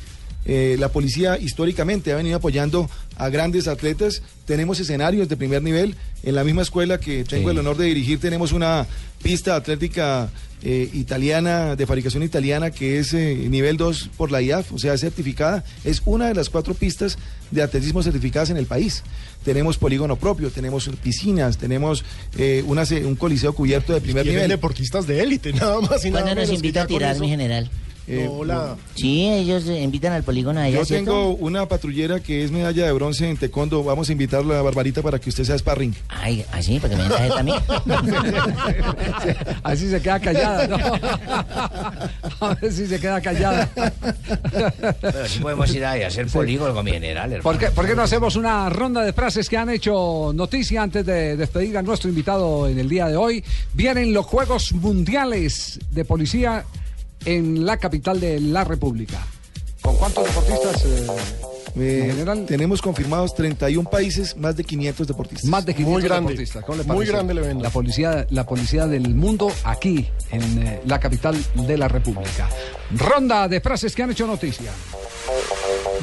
Eh, la policía históricamente ha venido apoyando a grandes atletas. Tenemos escenarios de primer nivel. En la misma escuela que tengo Sí. el honor de dirigir, tenemos una pista atlética eh, italiana, de fabricación italiana, que es eh, nivel 2 por la IAF, o sea, es certificada. Es una de las cuatro pistas de atletismo certificadas en el país. Tenemos polígono propio, tenemos piscinas, tenemos eh, una un coliseo cubierto de primer nivel. deportistas de élite, [LAUGHS] nada más y nada ¿Cuándo nos invita a tirar, mi general? Eh, Hola. Sí, ellos invitan al polígono allá, Yo ¿cierto? tengo una patrullera que es medalla de bronce en taekwondo. Vamos a invitarla a Barbarita para que usted sea sparring. Ay, así, para que me mensaje también. [LAUGHS] Así se queda callada, ¿no? [LAUGHS] A ver si se queda callada. Pero sí podemos ir ahí a hacer polígono con mi general, hermano. ¿Por qué, por qué no hacemos una ronda de frases que han hecho noticia antes de despedir a nuestro invitado en el día de hoy? Vienen los Juegos Mundiales de Policía en la capital de la República. ¿Con cuántos deportistas? eh, Eh, tenemos confirmados 31 países, más de 500 deportistas. Más de 500 deportistas. ¿Cómo le parece? La policía, la policía del mundo aquí, en eh, la capital de la República. Ronda de frases que han hecho noticia.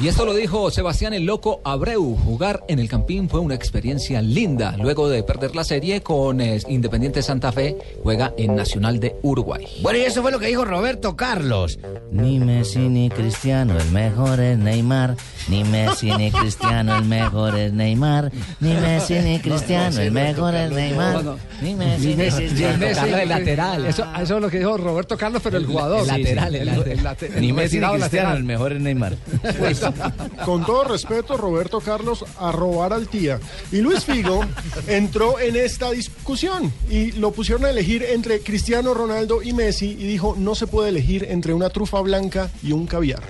Y esto lo dijo Sebastián el Loco Abreu. Jugar en el Campín fue una experiencia linda. Luego de perder la serie con eh, Independiente Santa Fe, juega en Nacional de Uruguay. Bueno, y eso fue lo que dijo Roberto Carlos. Ni Messi ni Cristiano, el mejor es Neymar. Ni Messi ni [LAUGHS] Cristiano, el mejor es Neymar. Ni Messi ni Cristiano, el mejor es Neymar. Ni Messi ni Cristiano. Messi, Carlos, el lateral. Eso, eso es lo que dijo Roberto Carlos, pero el, jugador. el lateral, el lateral. late- Ni el Messi ni Cristiano, lateral. el mejor es Neymar. [LAUGHS] Con todo respeto, Roberto Carlos a robar al tía. Y Luis Figo entró en esta discusión y lo pusieron a elegir entre Cristiano Ronaldo y Messi y dijo no se puede elegir entre una trufa blanca y un caviar.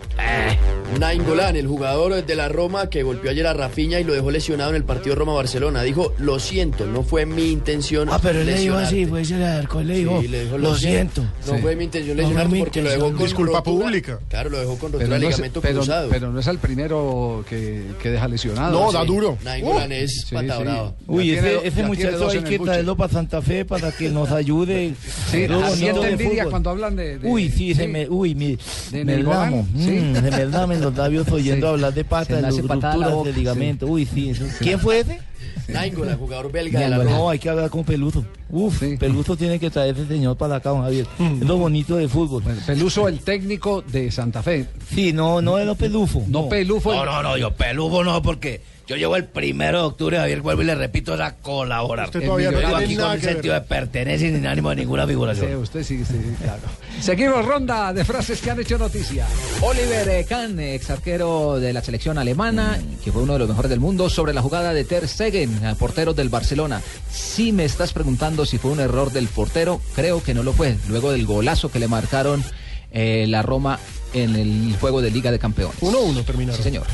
Nainggolan, el jugador de la Roma que golpeó ayer a Rafinha y lo dejó lesionado en el partido Roma-Barcelona, dijo, lo siento, no fue mi intención Ah, pero él le dijo lesionarte". así, pues se le acercó y le dijo, Sí, le dijo, lo siento. No Sí. fue mi intención No fue lesionarte mi porque lo dejó con Disculpa rotura- pública. Claro, lo dejó con rotura Pero de no, es, ligamento pero- cruzado. pero no es el primero que, que deja lesionado. No, Sí. da duro. Nainggolan es Sí, pata sí. brava. Uy, ese, tiene- ese muchacho hay que traerlo para Santa Fe para que nos ayude. Sí, de envidia cuando hablan de. Uy, sí, se sí. me, uy, mi, De me mm, se me los labios oyendo Sí. hablar de patas, de rupturas boca, de ligamento. Uy, sí, eso- ¿Quién fue ese? Nainggolan, jugador belga de la No, hay que hablar con Peluso. Uf, Sí. Peluso tiene que traer ese señor para acá, don Javier. Es lo bonito de fútbol. Bueno, Peluso, el técnico de Santa Fe. Sí, no, no es lo Pelufo. No, Pelufo. No, no, no, yo pelujo no, porque yo llevo el primero de octubre, Javier, vuelvo y le repito, a colaborar. Usted todavía no aquí con un sentido de pertenencia y sin ánimo de ninguna Sí, figuración. usted sí, sí, claro. Seguimos ronda de frases que han hecho noticia. Oliver Kahn, ex arquero de la selección alemana, que fue uno de los mejores del mundo, sobre la jugada de Ter Stegen, portero del Barcelona. Si me estás preguntando si fue un error del portero, creo que no lo fue. Luego del golazo que le marcaron eh, la Roma en el juego de Liga de Campeones. 1-1 terminaron. Sí, señor.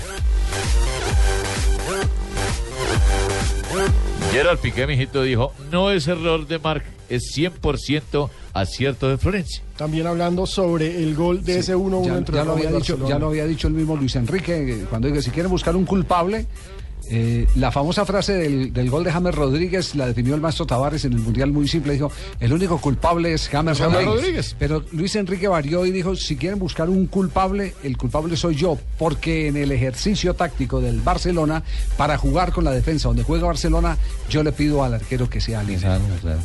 Gerard Piqué, mijito, dijo, no es error de Marc, es 100% acierto de Florencia. También hablando sobre el gol de ese 1-1 Ya, entre ya lo había dicho, Barcelona. ya lo había dicho el mismo Luis Enrique eh, cuando dice si quieren buscar un culpable. Eh, la famosa frase del, del gol de James Rodríguez la definió el maestro Tavares en el Mundial muy simple. Dijo, el único culpable es James, James Rodríguez. Rodríguez. Pero Luis Enrique varió y dijo, si quieren buscar un culpable, el culpable soy yo. Porque en el ejercicio táctico del Barcelona, para jugar con la defensa donde juega Barcelona, yo le pido al arquero que sea libre.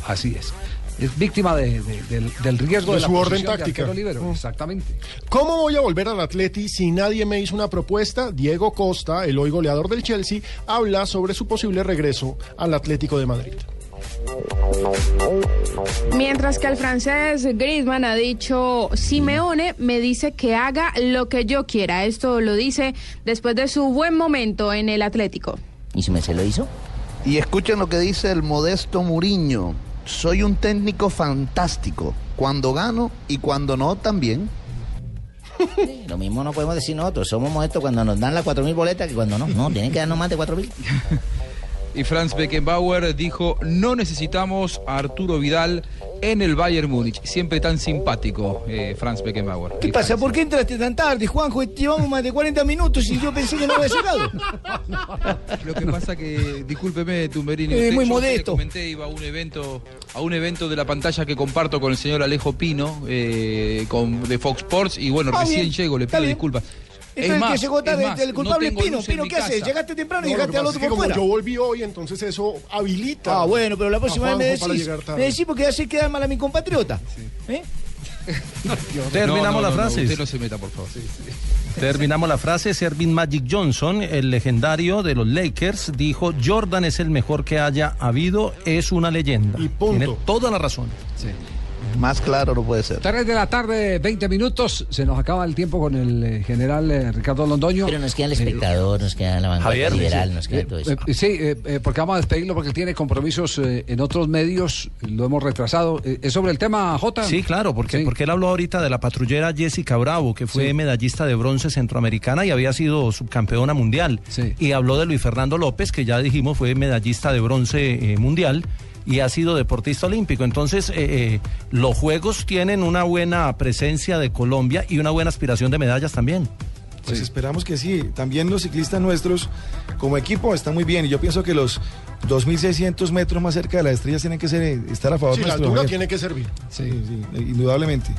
Así es. Es víctima de- de- del, del riesgo De de, la su orden táctica. Mm. Exactamente. ¿Cómo voy a volver al Atleti si nadie me hizo una propuesta? Diego Costa, el hoy goleador del Chelsea, habla sobre su posible regreso al Atlético de Madrid. Mientras que el francés Griezmann ha dicho, Simeone me dice que haga lo que yo quiera. Esto lo dice después de su buen momento en el Atlético. ¿Y si me se lo hizo? Y escuchen lo que dice el modesto Muriño. Soy un técnico fantástico. Cuando gano y cuando no, también. Sí, Lo mismo no podemos decir nosotros. Somos modestos cuando nos dan las 4.000 boletas que cuando no. No, tienen que darnos más de 4.000. [LAUGHS] Y Franz Beckenbauer dijo, no necesitamos a Arturo Vidal en el Bayern Múnich. Siempre tan simpático, eh, Franz Beckenbauer. ¿Qué pasa? ¿Por qué entraste tan tarde, Juanjo? Llevamos más de 40 minutos y yo pensé que no había llegado. [LAUGHS] Lo que pasa que, discúlpeme, Tumberini, Eh, usted- muy yo modesto. comenté, iba a un evento, a un evento de la pantalla que comparto con el señor Alejo Pino, eh, con, de Fox Sports, y bueno, Ah, recién bien, llego, le pido disculpas. Entonces el que llegó tarde, es más, el culpable no Pino. ¿qué haces? Llegaste temprano y No, dejaste al otro es que por como fuera. yo volví hoy, entonces eso habilita. Ah, bueno, pero la próxima vez me decís. Me decís porque hace quedar mal a mi compatriota. ¿Eh? [LAUGHS] Terminamos No, no, la frase. no, usted no se meta, por favor. Terminamos la frase. Servin Magic Johnson, el legendario de los Lakers, dijo: Jordan es el mejor que haya habido, es una leyenda. Y punto. Tiene toda la razón. Más claro no puede ser. 3 de la tarde, 20 minutos. Se nos acaba el tiempo con el eh, general eh, Ricardo Londoño. Pero nos queda el espectador, nos queda la vanguardia Javier, liberal, sí. nos queda todo eso. Eh, eh, sí, eh, eh, porque vamos a despedirlo porque tiene compromisos eh, en otros medios. Lo hemos retrasado. Eh, ¿Es sobre el tema, J? Sí, claro, porque, porque él habló ahorita de la patrullera Jessica Bravo, que fue Sí. medallista de bronce centroamericana y había sido subcampeona mundial. Y habló de Luis Fernando López, que ya dijimos fue medallista de bronce eh, mundial y ha sido deportista olímpico. Entonces, eh, eh, los Juegos tienen una buena presencia de Colombia y una buena aspiración de medallas también. Pues esperamos que sí. También los ciclistas nuestros, como equipo, están muy bien. Y yo pienso que los 2.600 metros más cerca de las estrellas tienen que ser, estar a favor Sí, la altura tiene que servir. Sí, sí, indudablemente.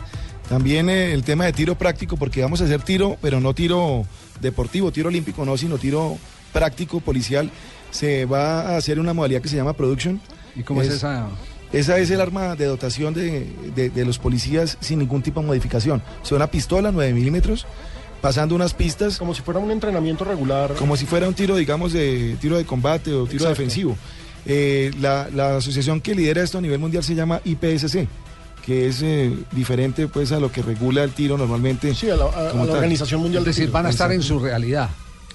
También eh, el tema de tiro práctico, porque vamos a hacer tiro, pero no tiro deportivo, tiro olímpico, no, sino tiro práctico, policial. Se va a hacer una modalidad que se llama production. ¿Y cómo es, esa? Esa es el arma de dotación de, de- de los policías sin ningún tipo de modificación. O sea, una pistola 9 milímetros, pasando unas pistas. Como si fuera un entrenamiento regular. Como si fuera un tiro, digamos, de tiro de combate o tiro Exacto. defensivo. Eh, la, la asociación que lidera esto a nivel mundial se llama IPSC, que es eh, diferente pues a lo que regula el tiro normalmente. Sí, a la, a- la. Organización Mundial Es de decir, Tiro. van a estar en su realidad.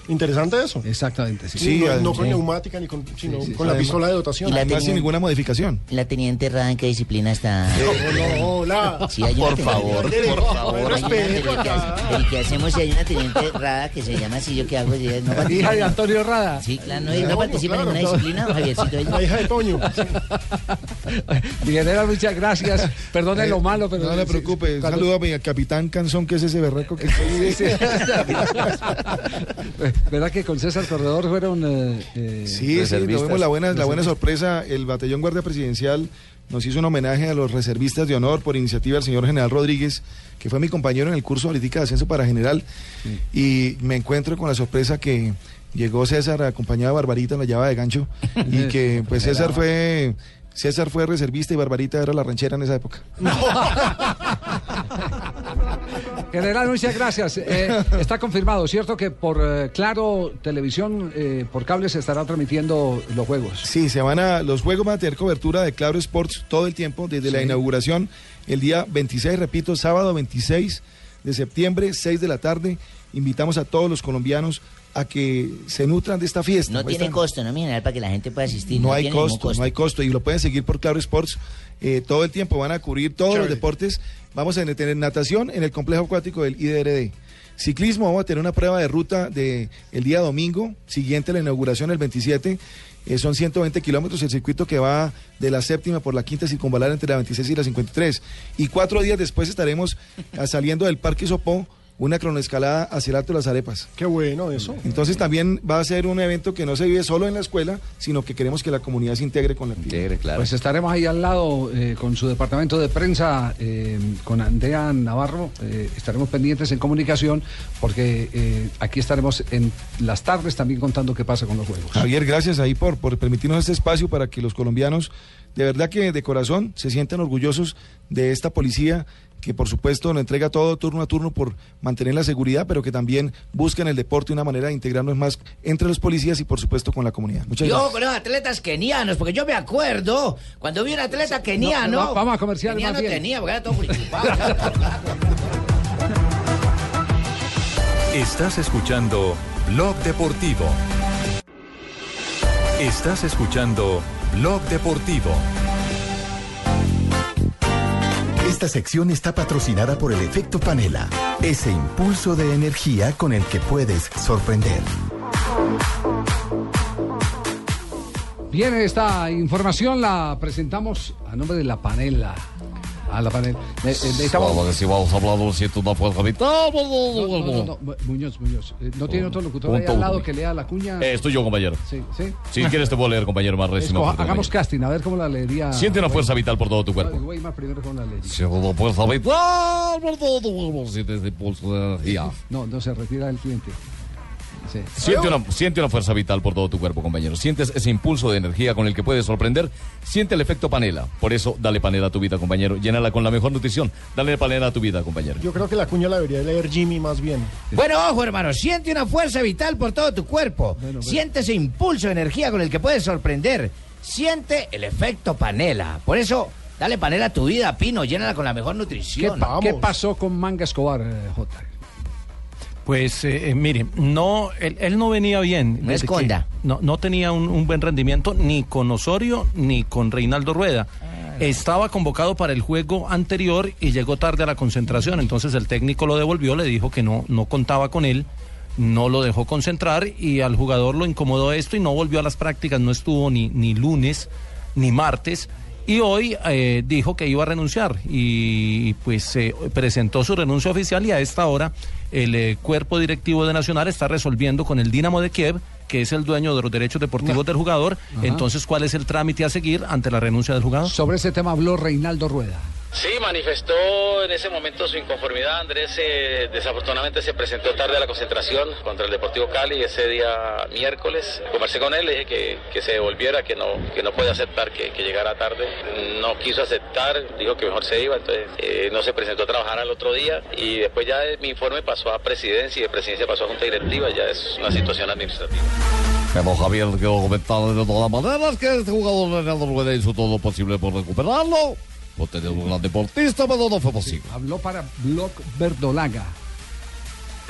Interesante eso. Exactamente, sí. Sí, no, Sí, no con sí. neumática ni con, sino sí, con la además- pistola de dotación. y la Además, sin ninguna modificación. La teniente Rada, ¿en qué disciplina está? No, no, hola. Sí, Por favor, por favor. ¿Y qué hacemos si hay una teniente Rada que se llama así? ¿Yo qué hago? No Hija de en- Antonio Rada. Sí, claro, no, no participa en ninguna disciplina, Javiercito. [LAUGHS] La hija de Toño. Mi general, muchas gracias. Perdone Eh, lo malo, pero. no le preocupe. Cuando- saludo a mi capitán Canzón, que es ese berraco que [LAUGHS] Sí, sí. [LAUGHS] ¿Verdad que con César Corredor fueron. eh, eh, Sí, sí, Reservistas. tuvimos la buena, la buena sorpresa. El Batallón Guardia Presidencial nos hizo un homenaje a los reservistas de honor por iniciativa del señor General Rodríguez, que fue mi compañero en el curso ahorita de ascenso para general. Y me encuentro con la sorpresa que llegó César acompañado de Barbarita en la llave de gancho [LAUGHS] y que pues César fue... César fue reservista y Barbarita era la ranchera en esa época. [LAUGHS] [LAUGHS] [LAUGHS] General, muchas gracias. Eh, está confirmado, ¿cierto? Que por eh, Claro Televisión, eh, por cable, se estará transmitiendo los juegos. Sí, se van a, los juegos van a tener cobertura de Claro Sports todo el tiempo, desde la inauguración, el día 26, repito, sábado 26 de septiembre, 6 de la tarde. Invitamos a todos los colombianos a que se nutran de esta fiesta. No tiene costo, ¿no, mi general? Para que la gente pueda asistir. no hay costo, no hay costo y lo pueden seguir por Claro Sports eh, todo el tiempo. Van a cubrir todos los deportes. Vamos a tener natación en el complejo acuático del IDRD. Ciclismo, vamos a tener una prueba de ruta de el día domingo, siguiente a la inauguración, el 27. Eh, son 120 kilómetros el circuito que va de la séptima por la quinta circunvalar entre la 26 y la 53. Y cuatro días después estaremos ah, saliendo del Parque Sopó, una cronoescalada hacia el Alto de las Arepas. Qué bueno eso. Entonces también va a ser un evento que no se vive solo en la escuela, sino que queremos que la comunidad se integre con la actividad. Integre, claro. Pues estaremos ahí al lado eh, con su departamento de prensa, eh, con Andrea Navarro. eh, estaremos pendientes en comunicación porque eh, aquí estaremos en las tardes también contando qué pasa con los juegos. Javier, gracias ahí por, por permitirnos este espacio para que los colombianos, de verdad que de corazón, se sientan orgullosos de esta policía que por supuesto nos entrega todo turno a turno por mantener la seguridad, pero que también busca en el deporte una manera de integrarnos más entre los policías y por supuesto con la comunidad. Muchas Y ojo gracias. con los atletas kenianos, porque yo me acuerdo cuando vi un atleta keniano. No, va- vamos a comerciales Keniano más bien. tenía, porque era todo principal. Estás escuchando Blog Deportivo. Estás escuchando Blog Deportivo. Esta sección está patrocinada por el efecto panela, ese impulso de energía con el que puedes sorprender. Bien, esta información la presentamos a nombre de la panela. A la panela. Eh, necesitamos- Vamos, si vamos a hablar de una fuerza vital. No, no, no, no, Mu- Muñoz, Muñoz. eh, ¿No tiene otro locutor ahí al lado que lea la cuña? Eh, estoy yo, compañero. Sí, sí. Si quieres te puedo leer, compañero, más. Escoja- hagamos casting, a ver cómo la leería. Siente una fuerza vital por todo tu cuerpo. Güey, más primero cómo la leería. Siente una fuerza vital por todo tu cuerpo. Sientes de energía. No, no se retira el cliente. Sí. Siente una, siente una fuerza vital por todo tu cuerpo, compañero. Sientes ese impulso de energía con el que puedes sorprender. Siente el efecto panela. Por eso, dale panela a tu vida, compañero. Llénala con la mejor nutrición. Dale panela a tu vida, compañero. Yo creo que la cuña la debería leer Jimmy más bien. Bueno, ojo, hermano, siente una fuerza vital por todo tu cuerpo. Siente ese impulso de energía con el que puedes sorprender. Siente el efecto panela. Por eso, dale panela a tu vida, Pino. Llénala con la mejor ¿Qué, nutrición. pa- qué pasó con Manga Escobar, eh, Jota? Pues eh, eh, mire, no, él, él no venía bien. No esconda. No, no tenía un, un buen rendimiento ni con Osorio ni con Reinaldo Rueda. Estaba convocado para el juego anterior y llegó tarde a la concentración. Entonces el técnico lo devolvió, le dijo que no, no contaba con él, no lo dejó concentrar y al jugador lo incomodó esto y no volvió a las prácticas. No estuvo ni, ni lunes ni martes. Y hoy eh, dijo que iba a renunciar y pues eh, presentó su renuncia oficial y a esta hora el eh, cuerpo directivo de Nacional está resolviendo con el Dinamo de Kiev, que es el dueño de los derechos deportivos del jugador, Ajá. entonces cuál es el trámite a seguir ante la renuncia del jugador. Sobre ese tema habló Reinaldo Rueda. Sí, manifestó en ese momento su inconformidad. Andrés eh, desafortunadamente se presentó tarde a la concentración contra el Deportivo Cali ese día miércoles. Conversé con él, le dije que, que se devolviera, que no, que no puede aceptar que, que llegara tarde. No quiso aceptar, dijo que mejor se iba, entonces eh, no se presentó a trabajar al otro día y después ya mi informe pasó a presidencia y de presidencia pasó a junta directiva, ya es una situación administrativa. Pero Javier, quiero comentar de todas maneras que este jugador Renato Rueda hizo todo lo posible por recuperarlo. Por tener un gran deportista, pero no fue posible. Habló para Block Verdolaga.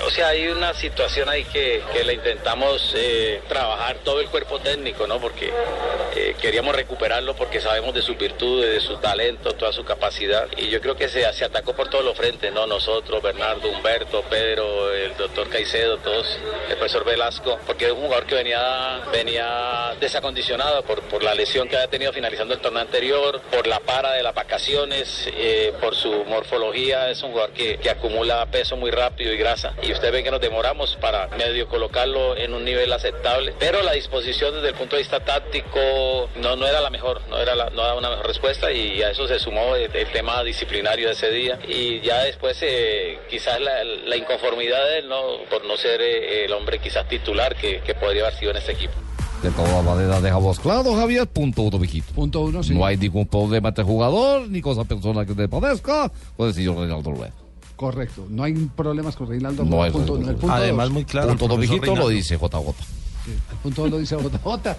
O sea, hay una situación ahí que, que la intentamos eh, trabajar todo el cuerpo técnico, ¿no? Porque eh, queríamos recuperarlo porque sabemos de sus virtudes, de su talento, toda su capacidad. Y yo creo que se, atacó por todos los frentes, ¿no? Nosotros, Bernardo, Humberto, Pedro, el doctor Caicedo, todos, el profesor Velasco, porque es un jugador que venía, venía desacondicionado por, por la lesión que había tenido finalizando el torneo anterior, por la para de las vacaciones, eh, por su morfología. Es un jugador que, que acumula peso muy rápido y grasa y usted ve que nos demoramos para medio colocarlo en un nivel aceptable, pero la disposición desde el punto de vista táctico no, no era la mejor, no era, la, no era una mejor respuesta y a eso se sumó el, el tema disciplinario de ese día y ya después eh, quizás la, la, inconformidad de él ¿no? por no ser eh, el hombre quizás titular que, que podría haber sido en este equipo. De todas maneras, dejamos claro, Javier, punto uno, mijito. Punto uno, sí. No hay ningún problema entre jugador, ni cosa personal que te padezca, el señor Reinaldo Rueda. Correcto, no hay problemas con Reinaldo. No hay punto, problema. el punto Además, dos. muy claro. Punto el lo dice JJ. El punto dos lo dice JJ.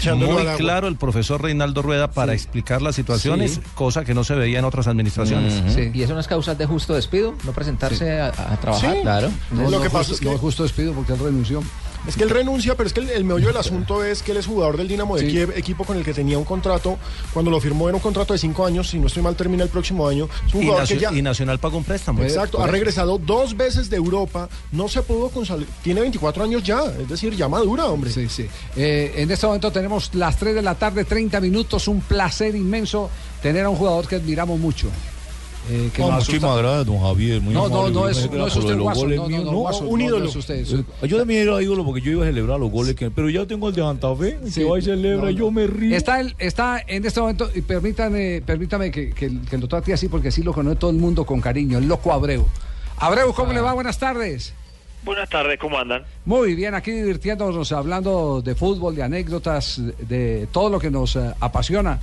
[LAUGHS] No. Muy al claro el profesor Reinaldo Rueda para explicar las situaciones, Sí. cosa que no se veía en otras administraciones. Sí. ¿Y eso no es causal de justo despido? ¿No presentarse a, a trabajar? Sí. Claro. No, Lo no que pasa justo, es que- no justo despido porque él renunció. Es que él renuncia, pero es que el, el meollo del asunto es que él es jugador del Dinamo de Kiev, equipo con el que tenía un contrato. Cuando lo firmó era un contrato de cinco años, si no estoy mal termina el próximo año. Es un Y, jugador que Nacio- ya... y Nacional pagó un préstamo. Exacto, ha regresado dos veces de Europa, no se pudo consal- tiene 24 años ya, es decir, ya madura, hombre. Sí, sí. Eh, en este momento tenemos las 3 de la tarde, 30 minutos, un placer inmenso tener a un jugador que admiramos mucho. Eh, que No, muchísimas gracias, don Javier. Muy No, no, amable. no es- no es usted de los goles no, míos, un ídolo. no es usted, es- Eh, Yo también era ídolo porque yo iba a celebrar los goles, que- pero ya tengo el de Santa Fe, que va y celebra, yo me río. Está, el- está en este momento, y permítame, permítame que, que- que lo trate así porque así lo conoce todo el mundo con cariño, el loco Abreu. Abreu, ¿cómo le va? Buenas tardes. Buenas tardes, ¿cómo andan? Muy bien, aquí divirtiéndonos, hablando de fútbol, de anécdotas, de, de todo lo que nos eh, apasiona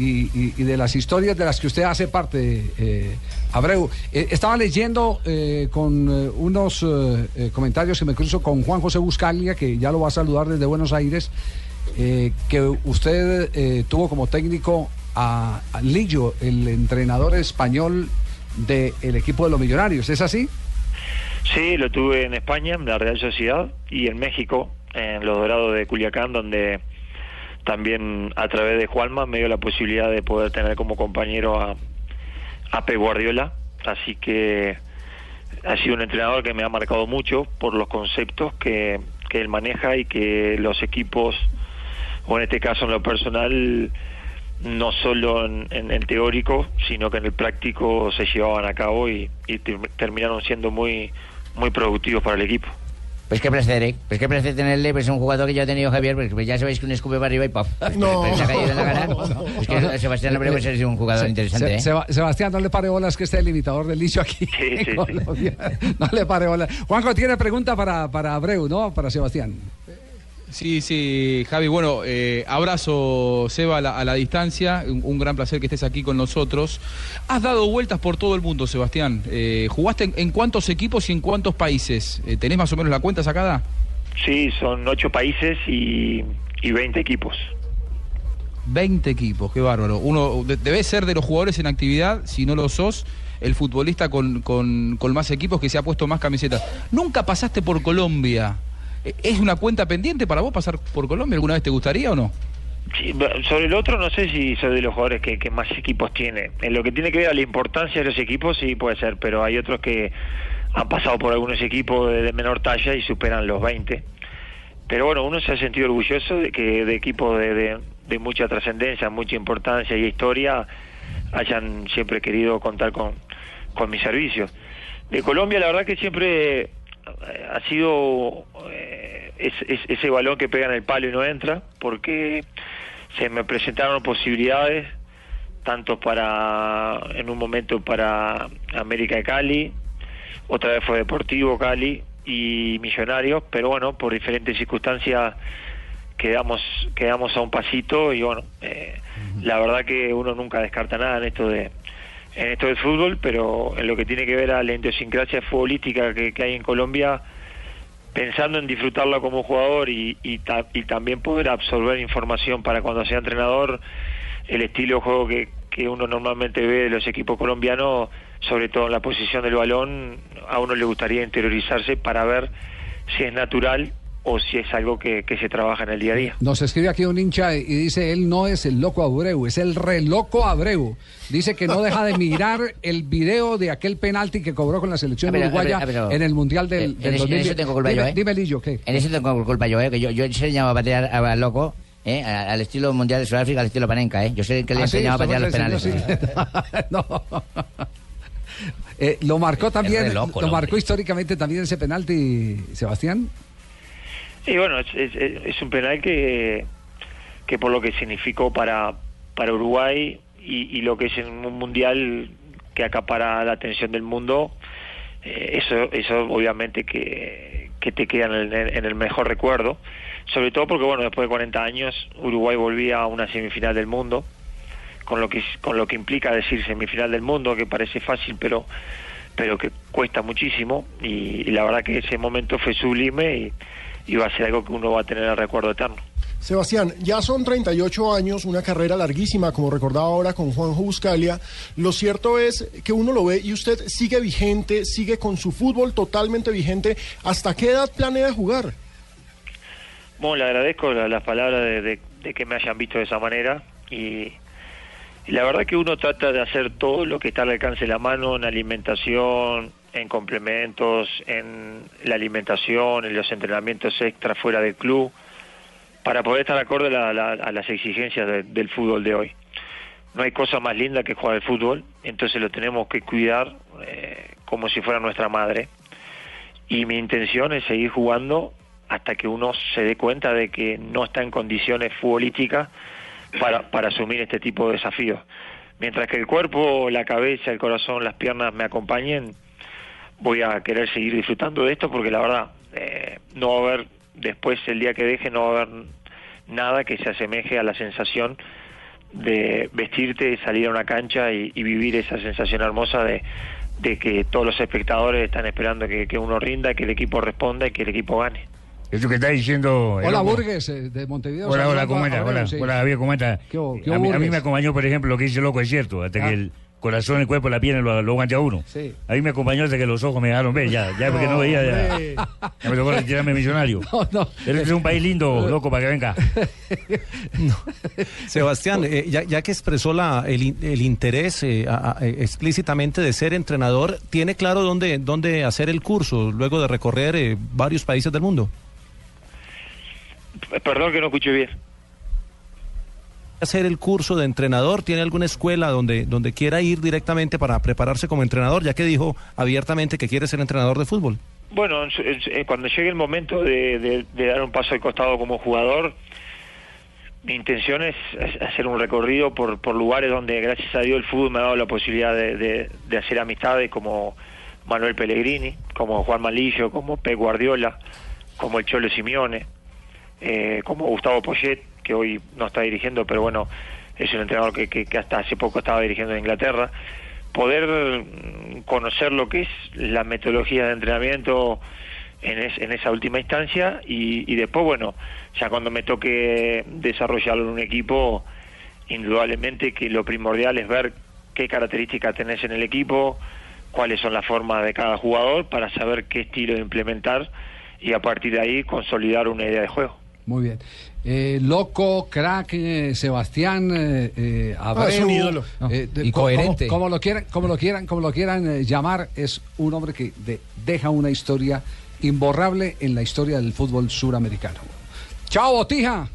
y, y- de las historias de las que usted hace parte, eh, Abreu. Eh, estaba leyendo eh, con eh, unos eh, comentarios que me cruzo con Juan José Buscalia, que ya lo va a saludar desde Buenos Aires, que usted tuvo como técnico a, a Lillo, el entrenador español del equipo de los Millonarios. ¿Es así? Sí, lo tuve en España, en la Real Sociedad, y en México, en los Dorados de Culiacán, donde también a través de Juanma me dio la posibilidad de poder tener como compañero a, a Pep Guardiola. Así que ha sido un entrenador que me ha marcado mucho por los conceptos que, que él maneja y que los equipos, o en este caso en lo personal, no solo en, en- teórico, sino que en el práctico se llevaban a cabo y, y ter- terminaron siendo muy, muy productivos para el equipo. Pues qué placer, ¿eh? Pues qué placer tenerle, pues un jugador que yo he tenido Javier, porque pues ya sabéis que un escupe para arriba y ¡paf! [LAUGHS] No. Pues se ha caído en la cara. [LAUGHS] Es que Sebastián Abreu puede ser un jugador Se- interesante, Se- ¿eh? Seba- Sebastián, no le pare bolas que esté el imitador del Licio aquí. Colombia. No le pare bolas. Juanjo tiene pregunta para, para Abreu, ¿no? Para Sebastián. Sí, sí, Javi. Bueno, eh, abrazo, Seba, a la, a la distancia. Un, un gran placer que estés aquí con nosotros. Has dado vueltas por todo el mundo, Sebastián. Eh, ¿Jugaste en, en cuántos equipos y en cuántos países? Eh, ¿Tenés más o menos la cuenta sacada? Sí, son ocho países y, y 20 equipos. 20 equipos, qué bárbaro. Uno de- debe ser de los jugadores en actividad, si no lo sos, el futbolista con, con- con más equipos que se ha puesto más camisetas. Nunca pasaste por Colombia. ¿Es una cuenta pendiente para vos pasar por Colombia? ¿Alguna vez te gustaría o no? Sobre el otro no sé si soy de los jugadores que, que más equipos tiene. En lo que tiene que ver a la importancia de los equipos sí puede ser, pero hay otros que han pasado por algunos equipos de, menor talla y superan los 20. Pero bueno, uno se ha sentido orgulloso de que de equipos de, de- de mucha trascendencia, mucha importancia y historia hayan siempre querido contar con, con mis servicios. De Colombia la verdad que siempre ha sido eh, es- es- ese balón que pega en el palo y no entra, porque se me presentaron posibilidades tanto para, en un momento para América de Cali, otra vez fue Deportivo Cali y Millonarios, pero bueno, por diferentes circunstancias quedamos quedamos a un pasito y bueno, eh, la verdad que uno nunca descarta nada en esto de en esto del fútbol, pero en lo que tiene que ver a la idiosincrasia futbolística que, que hay en Colombia, pensando en disfrutarla como jugador y, y, ta- y también poder absorber información para cuando sea entrenador, el estilo de juego que, que uno normalmente ve de los equipos colombianos, sobre todo en la posición del balón, a uno le gustaría interiorizarse para ver si es natural o si es algo que, que se trabaja en el día a día. Nos escribe aquí un hincha y dice, él no es el loco Abreu, es el re loco Abreu. Dice que no [LAUGHS] deja de mirar el video de aquel penalti que cobró con la selección Ah, pero, uruguaya ah, ah, en el Mundial del, en del eso- en 2010. eso tengo culpa yo, Dime- ¿eh? Dime, Lillo, ¿qué? En eso tengo culpa yo, ¿eh? que yo, yo enseñaba a patear a, loco, ¿eh? Al estilo mundial de Sudáfrica, al estilo Panenka, ¿eh? Yo el que le Ah, sí, enseñaba a patear los penales. sí. [LAUGHS] [LAUGHS] No. Eh, lo marcó también, lo marcó históricamente también ese penalti, Sebastián. Y bueno, es, un penal que, que por lo que significó para, para Uruguay y, y lo que es en un mundial que acapara la atención del mundo, eh, eso, eso obviamente que, que te queda en el, en el mejor recuerdo. Sobre todo porque, bueno, después de 40 años, Uruguay volvía a una semifinal del mundo, con lo que, con lo que implica decir semifinal del mundo, que parece fácil, pero pero que cuesta muchísimo y, y la verdad que ese momento fue sublime y, y va a ser algo que uno va a tener en el recuerdo eterno. Sebastián, ya son 38 años, una carrera larguísima, como recordaba ahora con Juanjo Buscalia. Lo cierto es que uno lo ve y usted sigue vigente, sigue con su fútbol totalmente vigente. ¿Hasta qué edad planea jugar? Bueno, le agradezco la- las palabras de, de- de que me hayan visto de esa manera y, y la verdad que uno trata de hacer todo lo que está al alcance de la mano en alimentación, en complementos, en la alimentación, en los entrenamientos extra fuera del club, para poder estar acorde a, la- a las exigencias de- del fútbol de hoy. No hay cosa más linda que jugar al fútbol, entonces lo tenemos que cuidar eh, como si fuera nuestra madre. Y mi intención es seguir jugando hasta que uno se dé cuenta de que no está en condiciones futbolísticas para, para asumir este tipo de desafíos. Mientras que el cuerpo, la cabeza, el corazón, las piernas me acompañen, voy a querer seguir disfrutando de esto porque la verdad eh, no va a haber, después el día que deje, no va a haber nada que se asemeje a la sensación de vestirte, salir a una cancha y, y vivir esa sensación hermosa de, de que todos los espectadores están esperando que, que uno rinda, que el equipo responda y que el equipo gane. Eso que está diciendo. Hola. Burgues, eh, de Montevideo. Hola, hola, ¿cómo Hola, Javier, ¿cómo a, mí, me acompañó, por ejemplo, lo que dice el loco es cierto, hasta Ah. que el corazón, el cuerpo, la pierna lo, lo a uno. Sí. A mí me acompañó hasta que los ojos me dejaron ver, ya, ya porque no, veía, ya, ya me tocó retirarme millonario. [LAUGHS] Pero este es un país lindo, [LAUGHS] loco, para que venga. [LAUGHS] Sebastián, eh, ya, ya que expresó la, el, el interés eh, a- a- eh, explícitamente de ser entrenador, ¿tiene claro dónde, dónde hacer el curso luego de recorrer eh, varios países del mundo? Perdón que no escuché bien. Hacer el curso de entrenador? ¿Tiene alguna escuela donde, donde quiera ir directamente para prepararse como entrenador, ya que dijo abiertamente que quiere ser entrenador de fútbol? Bueno, eh, cuando llegue el momento de, dar un paso al costado como jugador, mi intención es, hacer un recorrido por, por lugares donde, gracias a Dios, el fútbol me ha dado la posibilidad de hacer amistades como Manuel Pellegrini, como Juan Malillo, como Pep Guardiola, como el Cholo Simeone, eh, como Gustavo Poyet, que hoy no está dirigiendo, pero bueno, es un entrenador que, que- hasta hace poco estaba dirigiendo en Inglaterra. Poder mm, conocer lo que es la metodología de entrenamiento en, es- en esa última instancia y, y después, bueno, ya cuando me toque desarrollarlo en un equipo, indudablemente que lo primordial es ver qué características tenés en el equipo, cuáles son las formas de cada jugador para saber qué estilo implementar y a partir de ahí consolidar una idea de juego. Muy bien. Eh, loco, crack, eh, Sebastián, eh, eh, Abreu, Ah, es un ídolo. eh, de- Y co- coherente. Como, como lo quieran, como lo quieran, como lo quieran eh, llamar, es un hombre que de- deja una historia imborrable en la historia del fútbol suramericano. Chao, Botija.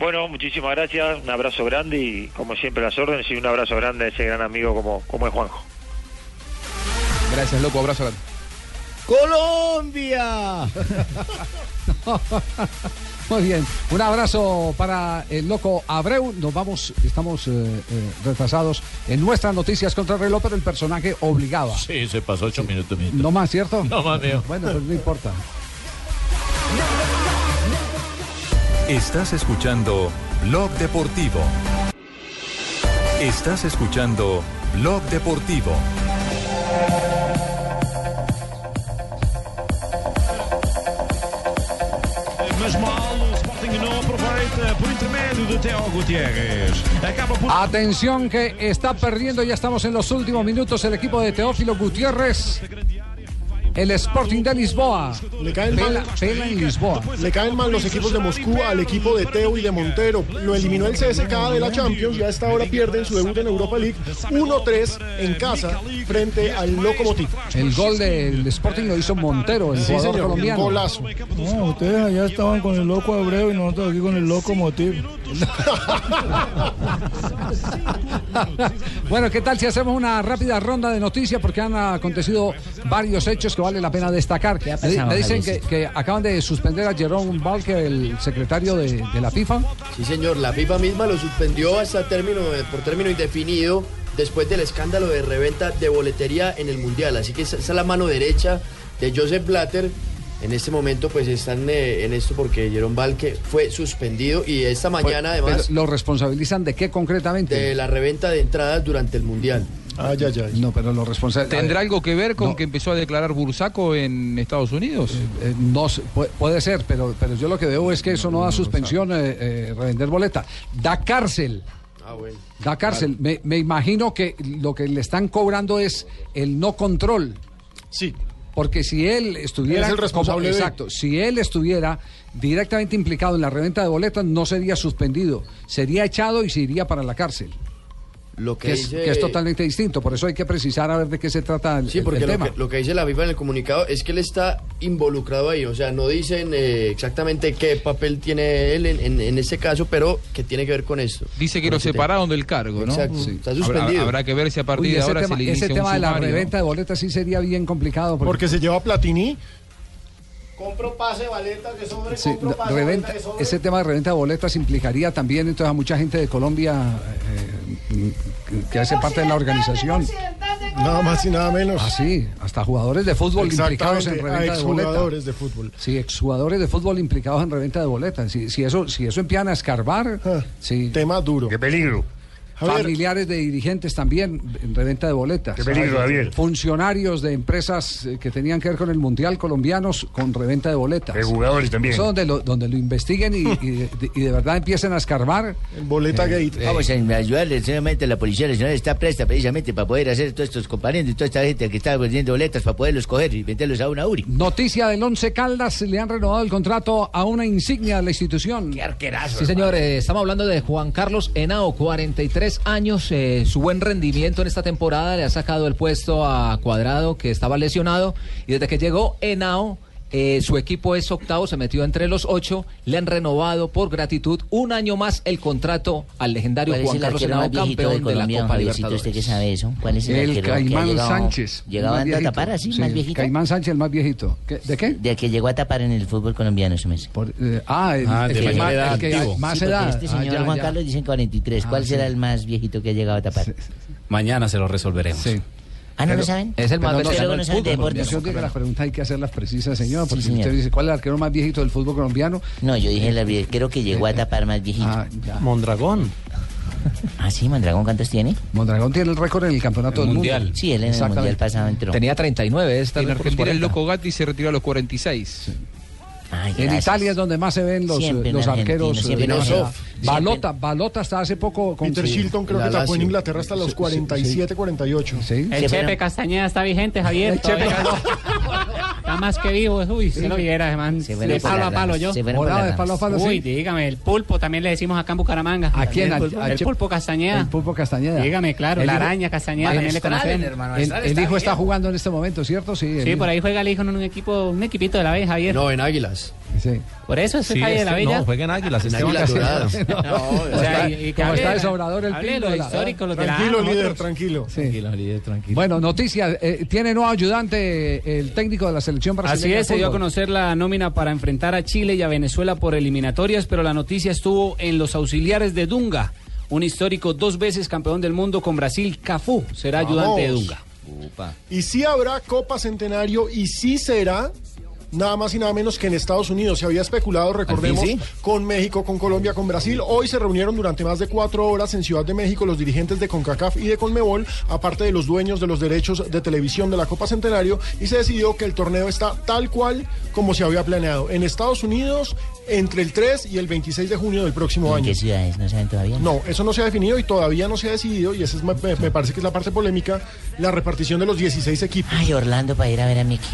Bueno, muchísimas gracias, un abrazo grande y como siempre las órdenes y un abrazo grande a ese gran amigo como, como es Juanjo. Gracias, loco. Abrazo grande. ¡Colombia! [LAUGHS] [LAUGHS] Muy bien, un abrazo para el loco Abreu. Nos vamos, estamos eh, eh, retrasados en nuestras noticias contra el reloj, pero el personaje obligaba. Sí, se pasó ocho minutos. mijito. No más, ¿cierto? No más, mío. Bueno, pues no importa. Estás escuchando Blog Deportivo. Estás escuchando Blog Deportivo. Atención que está perdiendo, ya estamos en los últimos minutos el equipo de Teófilo Gutiérrez. El Sporting de Lisboa. Le caen Pela, mal. pela en Lisboa. Le caen mal los equipos de Moscú al equipo de Teo y de Montero. Lo eliminó el CSKA de la Champions y a esta hora pierden su debut en Europa League 1-3 en casa frente al Lokomotiv. El gol del Sporting lo hizo Montero, el Sí, jugador señor, colombiano. golazo. No, ustedes allá estaban con el loco Abreu y nosotros aquí con el loco Motiv. [LAUGHS] bueno, ¿qué tal si hacemos una rápida ronda de noticias? Porque han acontecido varios hechos que vale la pena destacar. Pasado, me dicen que, acaban de suspender a Jerome Balker, el secretario de, de la FIFA. Sí, señor, la FIFA misma lo suspendió hasta término, por término indefinido después del escándalo de reventa de boletería en el Mundial. Así que esa es la mano derecha de Joseph Blatter. En este momento pues están eh, en esto porque Jerome Balke fue suspendido y esta mañana Pero además ¿Lo responsabilizan de qué concretamente? de la reventa de entradas durante el Mundial. Ay, ay, ay. No, pero lo responsabilizan. ¿Tendrá algo que ver con que empezó a declarar Bursaco en Estados Unidos? Eh, no sé, pu- puede ser, pero, pero yo lo que veo es que eso no da suspensión, eh, eh, revender boleta. Da cárcel. Ah, bueno. Da cárcel. Me, me imagino que lo que le están cobrando es el no control. Sí. Porque si él estuviera. Es el responsable como- exacto. Si él estuviera directamente implicado en la reventa de boletas, no sería suspendido. Sería echado y se iría para la cárcel. Lo que, Que es, dice- que es totalmente distinto. Por eso hay que precisar a ver de qué se trata el, Sí, porque el lo tema. que, lo que dice la FIFA en el comunicado es que él está involucrado ahí, o sea, no dicen eh, exactamente qué papel tiene él en, en, en este caso, pero que tiene que ver con esto. Dice que lo tema. separaron del cargo, ¿no? Exacto, está Habrá- suspendido. Habrá, que ver si a partir Uy, de ese ahora tema, se le ese inicia un tema de la reventa de boletas sí sería bien complicado. Porque se lleva Platini. Compro pase, baleta, que sobre, Sí, no, reventa- ese tema de reventa de boletas implicaría también entonces a mucha gente de Colombia eh, que hace parte de la organización. Nada más y nada menos. Ah, sí, hasta jugadores de fútbol implicados en reventa de boletas. de fútbol. Sí, exjugadores de fútbol implicados en reventa de boletas. Si, si eso, si eso empiezan a escarbar, sí. Tema duro. Qué peligro. Javier. Familiares de dirigentes también en reventa de boletas. Qué peligro, Javier. Funcionarios de empresas eh, que tenían que ver con el Mundial colombianos con reventa de boletas. De jugadores también. Eso donde lo, donde lo investiguen y, y de, y de verdad empiecen a escarbar. El boleta gate. Vamos a ayudarle, sencillamente la Policía Nacional está presta precisamente para poder hacer todos estos compañeros y toda esta gente que está vendiendo boletas para poderlos coger y venderlos a una URI. Noticia del Once Caldas, le han renovado el contrato a una insignia de la institución. Qué arquerazo. Sí, señor, eh, estamos hablando de Juan Carlos Henao, 43 años, eh, su buen rendimiento en esta temporada le ha sacado el puesto a Cuadrado, que estaba lesionado, y desde que llegó Henao, eh, su equipo es octavo, se metió entre los ocho, le han renovado por gratitud un año más el contrato al legendario ¿Cuál Juan el Carlos Henao, campeón de de la Colombia, Copa Javiercito? Libertadores. ¿Usted qué sabe eso? ¿Cuál es el, El arquero que Caimán llegado- Sánchez. ¿Llegaba a tapar así, Sí, más viejito? Caimán Sánchez, el más viejito. ¿Qué- ¿De qué? De que llegó a tapar en el fútbol colombiano, ese mes. Por- eh, ah, el, Ah, el de que mayor más- edad, el que activo. más Sí, edad. Este Ah, señor ya, Juan ya. Carlos dicen 43. ¿Cuál Ah, será sí. el más viejito que ha llegado a tapar? Mañana se lo resolveremos. Sí. Ah, ¿no Pero- lo saben? Es el más no saben de fútbol. deportes. Yo digo que las preguntas hay que hacerlas precisas, señor, porque Sí, si usted señor. dice cuál es el arquero más viejito del fútbol colombiano. No, yo dije el arquero que llegó a tapar más viejito. Ah. Mondragón. Ah, sí, Mondragón, ¿cuántos tiene? Mondragón tiene el récord en el campeonato del Mundial. mundo. Sí, él en el mundial pasado entró. Tenía 39, esta En Argentina el 40. loco Gatti se retiró a los 46. Ay, En gracias. Italia es donde más se ven los, Siempre los arqueros. eh. Balota, Balota hasta hace poco con Peter. Shilton creo la que tapó en. Inglaterra hasta los 47, 48. Sí. El Chepe Castañeda está vigente, Javier. El Chepe. Está más que vivo. Uy, si lo viera, man. Se fueron De palo a palo yo. se Volado de palo a palo, Uy, dígame, el pulpo también le decimos acá en Bucaramanga. ¿A quién? El, Al- pulpo- al el pulpo Castañeda. El Pulpo Castañeda. Dígame, claro, El la hijo- araña Castañeda también le conocen. El, el hijo está jugando en este momento, ¿cierto? Sí, Sí, por ahí juega el hijo en un equipo, un equipito de la vez, Javier. No, en Águilas. Por eso es Sí, Javier de la Villa. no, jueguen Águilas, En Esteban Águilas Castillo. Doradas. [LAUGHS] No, O sea, está- y- como está desobrador el de pingo los de la Tranquilo, A, líder, tranquilo. Tranquilo, líder, tranquilo. Bueno, noticias. eh, tiene nuevo ayudante el técnico de la selección brasileña. Así es, se dio a conocer la nómina para enfrentar a Chile y a Venezuela por eliminatorias, pero la noticia estuvo en los auxiliares de Dunga, un histórico dos veces campeón del mundo con Brasil, Cafú, será ayudante de. Dunga. Y sí habrá Copa Centenario y sí será nada más y nada menos que en Estados Unidos. Se había especulado, recordemos, sí? con México, con Colombia, con Brasil. Hoy se reunieron durante más de cuatro horas en Ciudad de México los dirigentes de CONCACAF y de CONMEBOL, aparte de los dueños de los derechos de televisión de la Copa Centenario, y se decidió que el torneo está tal cual como se había planeado. En Estados Unidos, entre el 3 y el 26 de junio del próximo ¿En año. qué ciudades? ¿No saben todavía? No, eso no se ha definido y todavía no se ha decidido, y esa es, me, me parece que es la parte polémica, la repartición de los 16 equipos. Ay, Orlando para ir a ver a Mickey.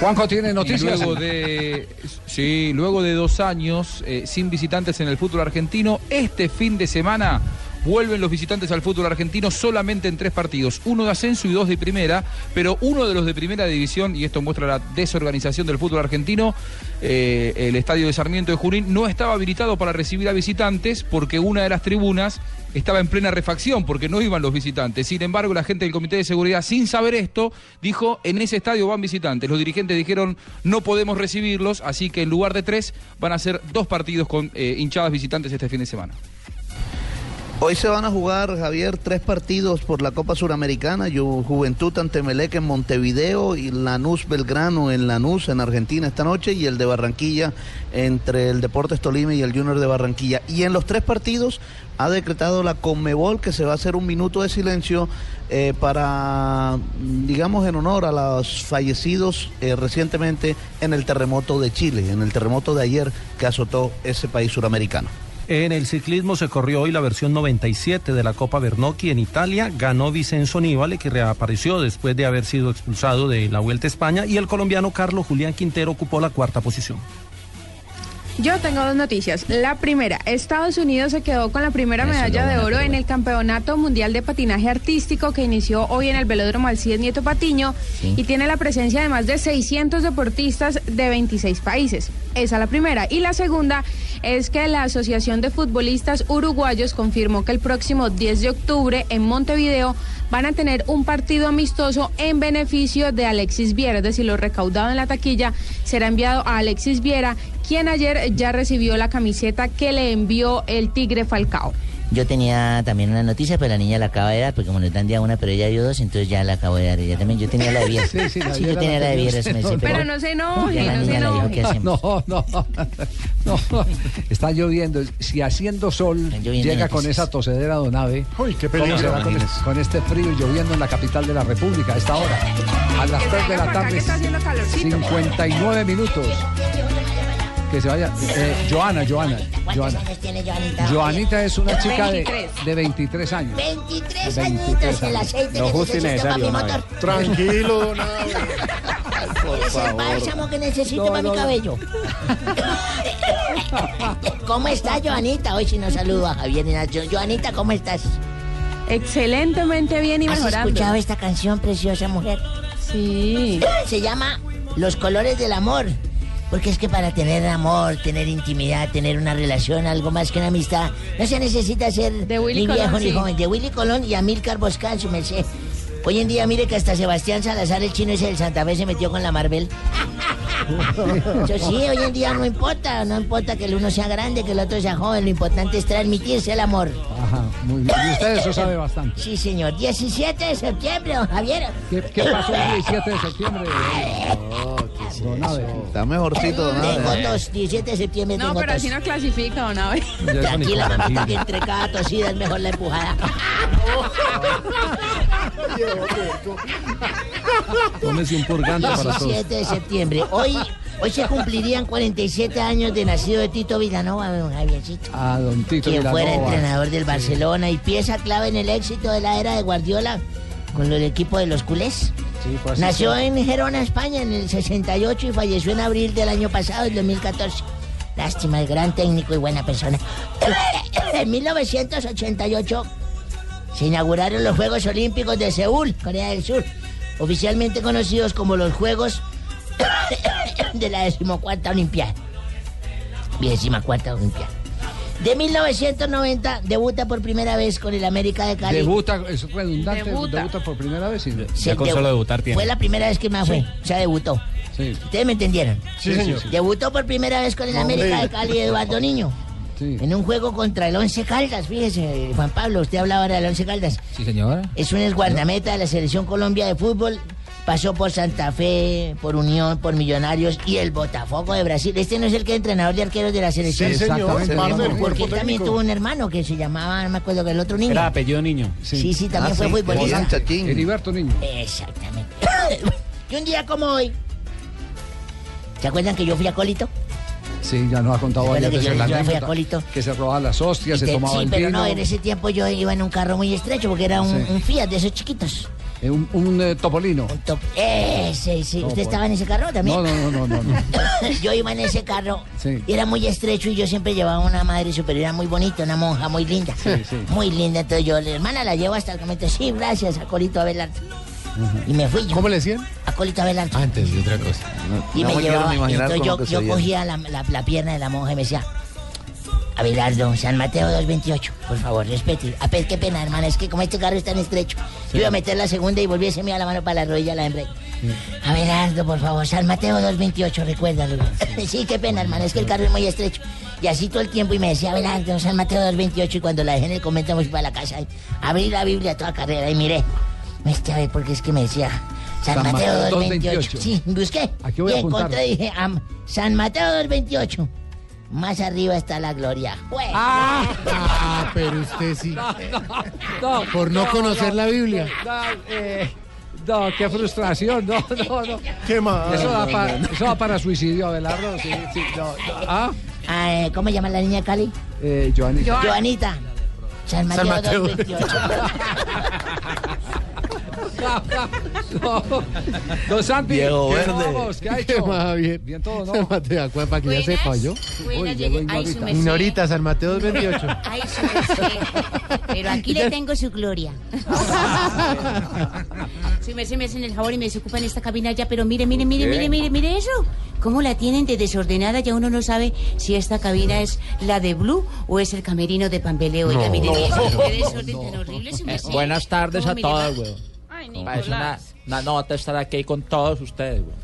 Juanjo tiene noticias. luego de, sí, luego de dos años eh, sin visitantes en el fútbol argentino, este fin de semana vuelven los visitantes al fútbol argentino solamente en tres partidos, uno de ascenso y dos de primera, pero uno de los de primera división, y esto muestra la desorganización del fútbol argentino, eh, el estadio de Sarmiento de Junín no estaba habilitado para recibir a visitantes porque una de las tribunas estaba en plena refacción porque no iban los visitantes. Sin embargo, la gente del Comité de Seguridad, sin saber esto, dijo, en ese estadio van visitantes. Los dirigentes dijeron, no podemos recibirlos, así que en lugar de tres van a ser dos partidos con eh, hinchadas visitantes este fin de semana. Hoy se van a jugar, Javier, tres partidos por la Copa Suramericana. Ju- Juventud ante Melec en Montevideo y Lanús Belgrano en Lanús, en Argentina, esta noche. Y el de Barranquilla entre el Deportes Tolima y el Junior de Barranquilla. Y en los tres partidos ha decretado la Conmebol que se va a hacer un minuto de silencio eh, para, digamos, en honor a los fallecidos eh, recientemente en el terremoto de Chile, en el terremoto de ayer que azotó ese país suramericano. En el ciclismo se corrió hoy la versión 97 de la Copa Bernocchi en Italia. Ganó Vicenzo Nibale, que reapareció después de haber sido expulsado de la Vuelta a España. Y el colombiano Carlos Julián Quintero ocupó la cuarta posición. Yo tengo dos noticias. La primera, Estados Unidos se quedó con la primera medalla de oro en el Campeonato Mundial de Patinaje Artístico que inició hoy en el Velódromo Alcides Nieto Patiño Sí. y tiene la presencia de más de 600 deportistas de 26 países. Esa es la primera. Y la segunda es que la Asociación de Futbolistas Uruguayos confirmó que el próximo 10 de octubre en Montevideo van a tener un partido amistoso en beneficio de Alexis Viera, es decir, lo recaudado en la taquilla será enviado a Alexis Viera, quien ayer ya recibió la camiseta que le envió el Tigre Falcao. Yo tenía también una noticia, pero la niña la acaba de dar, porque como nos dan día una, pero ella dio dos, entonces ya la acabo de dar. Ella también, yo tenía la de Viera. Sí, sí, la yo tenía la de dice, [LAUGHS] Pero no se enoje, no se le enoje. que hacemos. No, no, no. Está lloviendo. Si haciendo sol lloviendo llega noticias. con esa tosedera Donave, Uy, qué ¿cómo peligro. con, es- con este frío y lloviendo en la capital de la República a esta hora? A las Que 3 de la tarde, que está haciendo calorcito. 59 minutos. Que se vaya. Eh, Joana, Joana, ¿Cuántos Joana. años tiene Joanita? Joanita es una chica de, 23. de 23 años. 23 23 añitos, el aceite Lo que justo y necesito para mi necesario, motor. Tranquilo, don Abe. [LAUGHS] Es el bálsamo que necesito para mi cabello. [LAUGHS] ¿Cómo está Joanita? Hoy si no saludo a Javier nada. Jo- Joanita, ¿cómo estás? Excelentemente bien y ¿Has mejorando. escuchado esta canción, preciosa mujer? Sí. Se llama Los colores del amor. Porque es que para tener amor, tener intimidad, tener una relación, algo más que una amistad, no se necesita ser Willy ni Colón, viejo ni sí. joven. De Willy Colón y Amílcar Boscal, su merced. Hoy en día, mire que hasta Sebastián Salazar, el chino ese del Santa Fe, se metió con la Marvel. [LAUGHS] Eso sí, hoy en día no importa, no importa que el uno sea grande, que el otro sea joven, lo importante es transmitirse el amor. Ajá, muy bien. Y usted eso sabe bastante. Sí, señor. 17 de septiembre, don Javier. ¿Qué, qué pasó el 17 de septiembre? [LAUGHS] Donave? Está mejorcito, Don Abe. Tengo tos, 17 de septiembre No, tengo pero tos. así no clasifica, don Abe. [LAUGHS] Tranquila, mamita, que entre cada tosida es mejor la empujada. [LAUGHS] Tómese un purgante para todos. 17 de septiembre. Hoy, hoy se cumplirían 47 años de nacido de Tito Villanova, don Javiercito. A don Tito Quien fuera entrenador del Barcelona y pieza clave en el éxito de la era de Guardiola con el equipo de los culés. Sí, fue así. Nació en Gerona, España, en el 68 y falleció en abril del año pasado, el 2014. Lástima, el gran técnico y buena persona. [COUGHS] En 1988 se inauguraron los Juegos Olímpicos de Seúl, Corea del Sur, oficialmente conocidos como los Juegos [COUGHS] de la decimocuarta Olimpiada. Decimocuarta Olimpiada. De 1990 debuta por primera vez con el América de Cali. Debuta, es redundante, Debuta. debuta, por primera vez. Sí. Se debu- Fue la primera vez que me fue. O sea, debutó. Sí. ¿Ustedes me entendieron? Sí, señor. Debutó por primera vez con el. América de Cali Eduardo Niño. En un juego contra el Once Caldas, fíjese, Juan Pablo, usted hablaba ahora del Once Caldas. Sí, señora. Es un guardameta de la Selección Colombia de Fútbol. Pasó por Santa Fe, por Unión, por Millonarios y el Botafogo de Brasil. Este no es el que es entrenador de arqueros de la selección. Sí, señor, Exactamente, parte del Porque cuerpo él también tuvo un hermano que se llamaba, no me acuerdo que el otro niño. Era apellido niño. Sí, sí, también Ah, fue sí, futbolista. Heriberto Niño. Exactamente. [COUGHS] y un día como hoy. ¿Se acuerdan que yo fui acólito? Sí, ya nos ha contado ¿Se acuerda varias que yo- veces la yo fui anécdota, acólito? Que se robaban las hostias, se Te- tomaba sí, el pero vino. no, en ese tiempo yo iba en un carro muy estrecho porque era un, Sí. un Fiat de esos chiquitos. Eh, un un, eh, topolino. Ese, sí. No, ¿Usted estaba en ese carro también? No, no, no, no, no. no. [LAUGHS] yo iba en ese carro Sí. y era muy estrecho y yo siempre llevaba una madre superiora muy bonita, una monja muy linda. Sí, sí. Muy linda. Entonces yo, la hermana la llevo hasta el momento. Sí, gracias, Acolito Abelardo. Y me fui yo. ¿Cómo le decían? Acolito Abelardo. Ah, entendí otra cosa. Y me llevaba, entonces yo, yo cogía la, la- la pierna de la monja y me decía, Abelardo, San Mateo 228, por favor, respete. A pe- qué pena, hermana, es que como este carro es tan estrecho, yo iba a meter la segunda y volviese a la mano para la rodilla, la hembre. Abelardo, por favor, San Mateo 228, recuérdalo. [LAUGHS] sí, qué pena, hermana, es que el carro es muy estrecho. Y así todo el tiempo, y me decía, Abelardo, San Mateo 228, y cuando la dejé en el convento me para la casa, abrí la Biblia toda carrera y miré. Este, a ver, porque es que me decía, San, San Mateo Mateo 228. 228. Sí, busqué. Aquí voy y a encontré, dije, San Mateo 228. Más arriba está la gloria. Ah, pero usted sí. Por no conocer la Biblia. No, eh, no, qué frustración. No, no, no. [LAUGHS] ¿Qué más? Eso da, para, eso da para suicidio, Abelardo. Sí, sí, no, no. Ah, Ah, eh, ¿Cómo llama la niña de Cali? eh, Joanita. Joanita. San Mateo, San Mateo. 228. [LAUGHS] No. Don Santi, Viejo ¿qué verde. vamos? ¿Qué ha ¿Qué hecho? más, bien? Bien todo, ¿no? San [LAUGHS] Mateo, para que ya sepa yo. Uy, Ignorita. Ignorita, San Mateo 228. Ay, su. Pero aquí le tengo su gloria. [LAUGHS] Su merced me hacen el favor y me desocupan esta cabina ya, pero mire, mire, mire, ¿Qué? mire, mire, mire eso. ¿Cómo la tienen de desordenada? Ya uno no sabe si esta cabina es la de Blue o es el camerino de Pambeleo. Oiga, No. mire, No. [LAUGHS] eso, qué desorden tan horrible, su Eh, merced. buenas tardes ¿Cómo a me todos, llama? Parece una, nota estar aquí con todos ustedes, güey.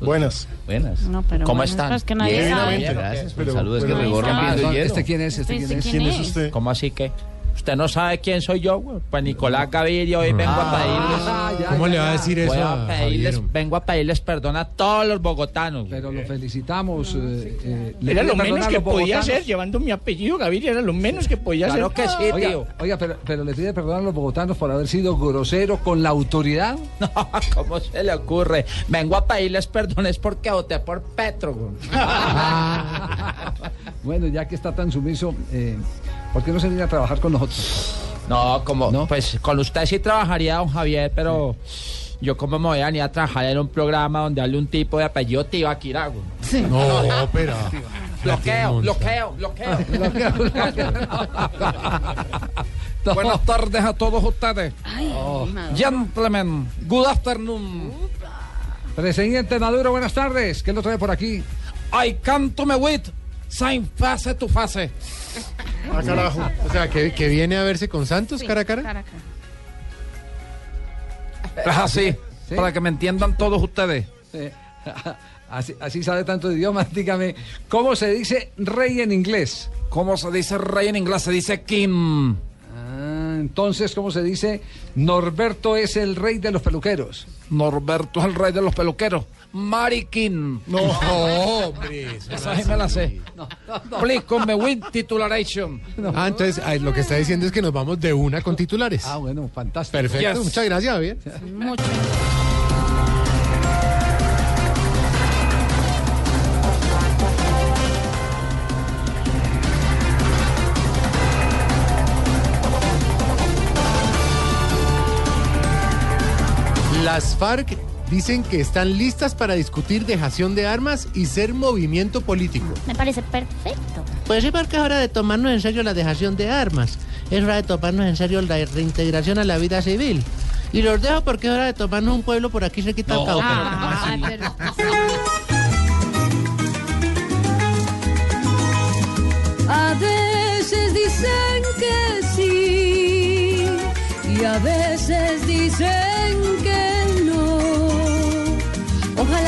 Buenas. Buenas. No, pero ¿Cómo buenas, están? pues, que nadie Bien, sabe. bien, gracias. Pero- Saludos, que pero- Ah, no, hielo. ¿Este quién es? ¿Este quién es? ¿Quién es usted? ¿Cómo así que? ¿Usted no sabe quién soy yo, güey? Pues Nicolás Gaviria, hoy vengo a pedirles... Ah, ya, ¿Cómo ya, le va a decir eso a pedirles, vengo a pedirles perdón a todos los bogotanos. güey. Pero lo felicitamos. eh, eh, ¿le Era lo perdón menos que podía bogotanos? hacer, llevando mi apellido, Gaviria, era lo menos que podía Claro hacer. que sí, Oiga, tío. oiga, pero, pero le pide perdón a los bogotanos por haber sido grosero con la autoridad. [LAUGHS] No, ¿cómo se le ocurre? Vengo a pedirles perdones porque voté por Petro. güey. [LAUGHS] Bueno, ya que está tan sumiso, eh, ¿por qué no se viene a trabajar con nosotros? No, como, pues con usted sí trabajaría, don Javier, pero yo como me voy a venir a trabajar en un programa donde hable un tipo de apellido Tibaquirá, güey. No, [LAUGHS] pero. Bloqueo, bloqueo, [LAUGHS] bloqueo. [LAUGHS] Buenas tardes a todos ustedes. Oh. Gentlemen, good afternoon. Presidente Maduro, buenas tardes. ¿Qué lo trae por aquí? I come to me with sign face to face. Ah, carajo. O sea, que, que viene a verse con Santos cara a cara. Es así, ¿Sí? para que me entiendan todos ustedes. Eh, [LAUGHS] así, así sabe tanto de idiomas. [LAUGHS] Dígame, ¿cómo se dice rey en inglés? ¿Cómo se dice rey en inglés? Se dice Kim. Ah, entonces, ¿cómo se dice Norberto es el rey de los peluqueros? Norberto es el rey de los peluqueros. Marikin. [LAUGHS] No, hombre. Esa no sí me la sé. Please come me with titularation. Ah, entonces ah, lo que está diciendo es que nos vamos de una con titulares. Ah, bueno, fantástico. Perfecto, Yes. muchas gracias, Javier. Mucho. Las FARC dicen que están listas para discutir dejación de armas y ser movimiento político. Me parece perfecto. Pues sí, porque es hora de tomarnos en serio la dejación de armas. Es hora de tomarnos en serio la reintegración a la vida civil. Y los dejo porque es hora de tomarnos un pueblo por aquí cerquita al Cauca. Ah, pero- A veces dicen que sí y a veces dicen que no.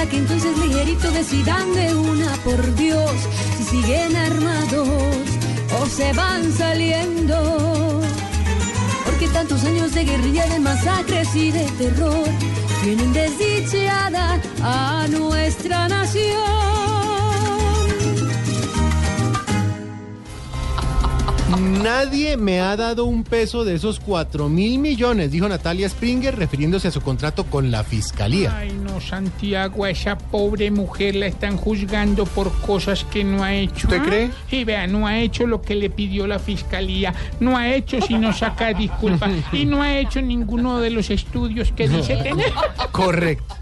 Que entonces ligerito decidan de una por Dios si siguen armados o se van saliendo. Porque tantos años de guerrilla, de masacres y de terror tienen desdichada a nuestra nación. Nadie me ha dado un peso de esos 4 mil millones, dijo Natalia Springer refiriéndose a su contrato con la fiscalía. Ay, no, Santiago, a esa pobre mujer la están juzgando por cosas que no ha hecho. ¿Usted ¿ah? cree? Y vea, no ha hecho lo que le pidió la fiscalía, no ha hecho sino sacar disculpas [LAUGHS] y no ha hecho ninguno de los estudios que dice tener. Correcto.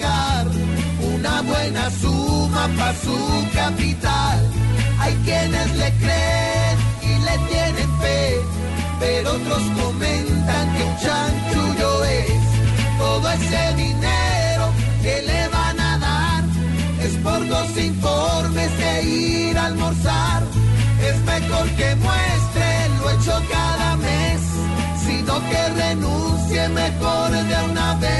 Una buena suma para su capital. Hay quienes le creen y le tienen fe, pero otros comentan que un chanchullo es. Todo ese dinero que le van a dar es por dos informes de ir a almorzar. Es mejor que muestre lo hecho cada mes, sino que renuncie mejor de una vez.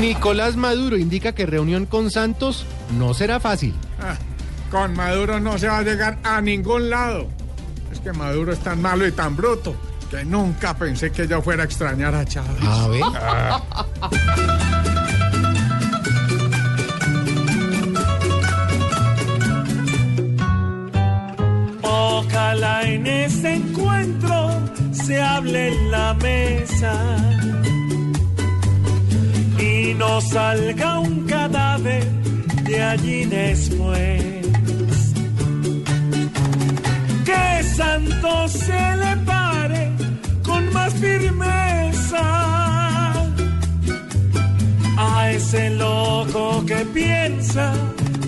Nicolás Maduro indica que reunión con Santos no será fácil. Ah, con Maduro no se va a llegar a ningún lado. Es que Maduro es tan malo y tan bruto que nunca pensé que yo fuera a extrañar a Chávez. A ver. Ah. Ojalá en ese encuentro se hable en la mesa y no salga un cadáver de allí después. Que Santos se le pare con más firmeza a ese loco que piensa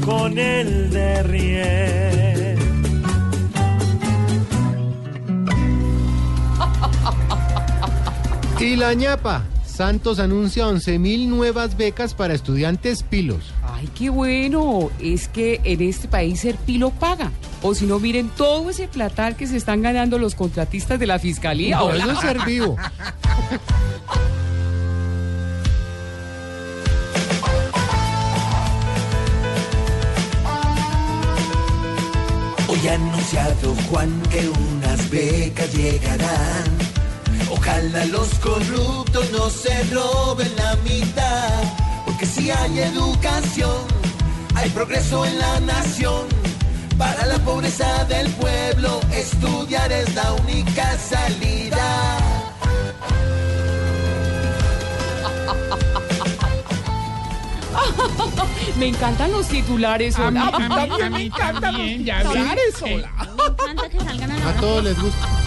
con el de riel. Y la ñapa. Santos anuncia 11 mil nuevas becas para estudiantes pilos. Ay, qué bueno. Es que en este país ser pilo paga. O si no, miren todo ese platal que se están ganando los contratistas de la fiscalía. No, Hola. eso es ser vivo. Hoy ha anunciado Juan que unas becas llegarán. Ojalá los corruptos no se roben la mitad. Porque si hay educación, hay progreso en la nación. Para la pobreza del pueblo, estudiar es la única salida. [LAUGHS] Me encantan los titulares. A mí, hola. a mí, a mí [LAUGHS] también, ya Titulares. A todos les gusta.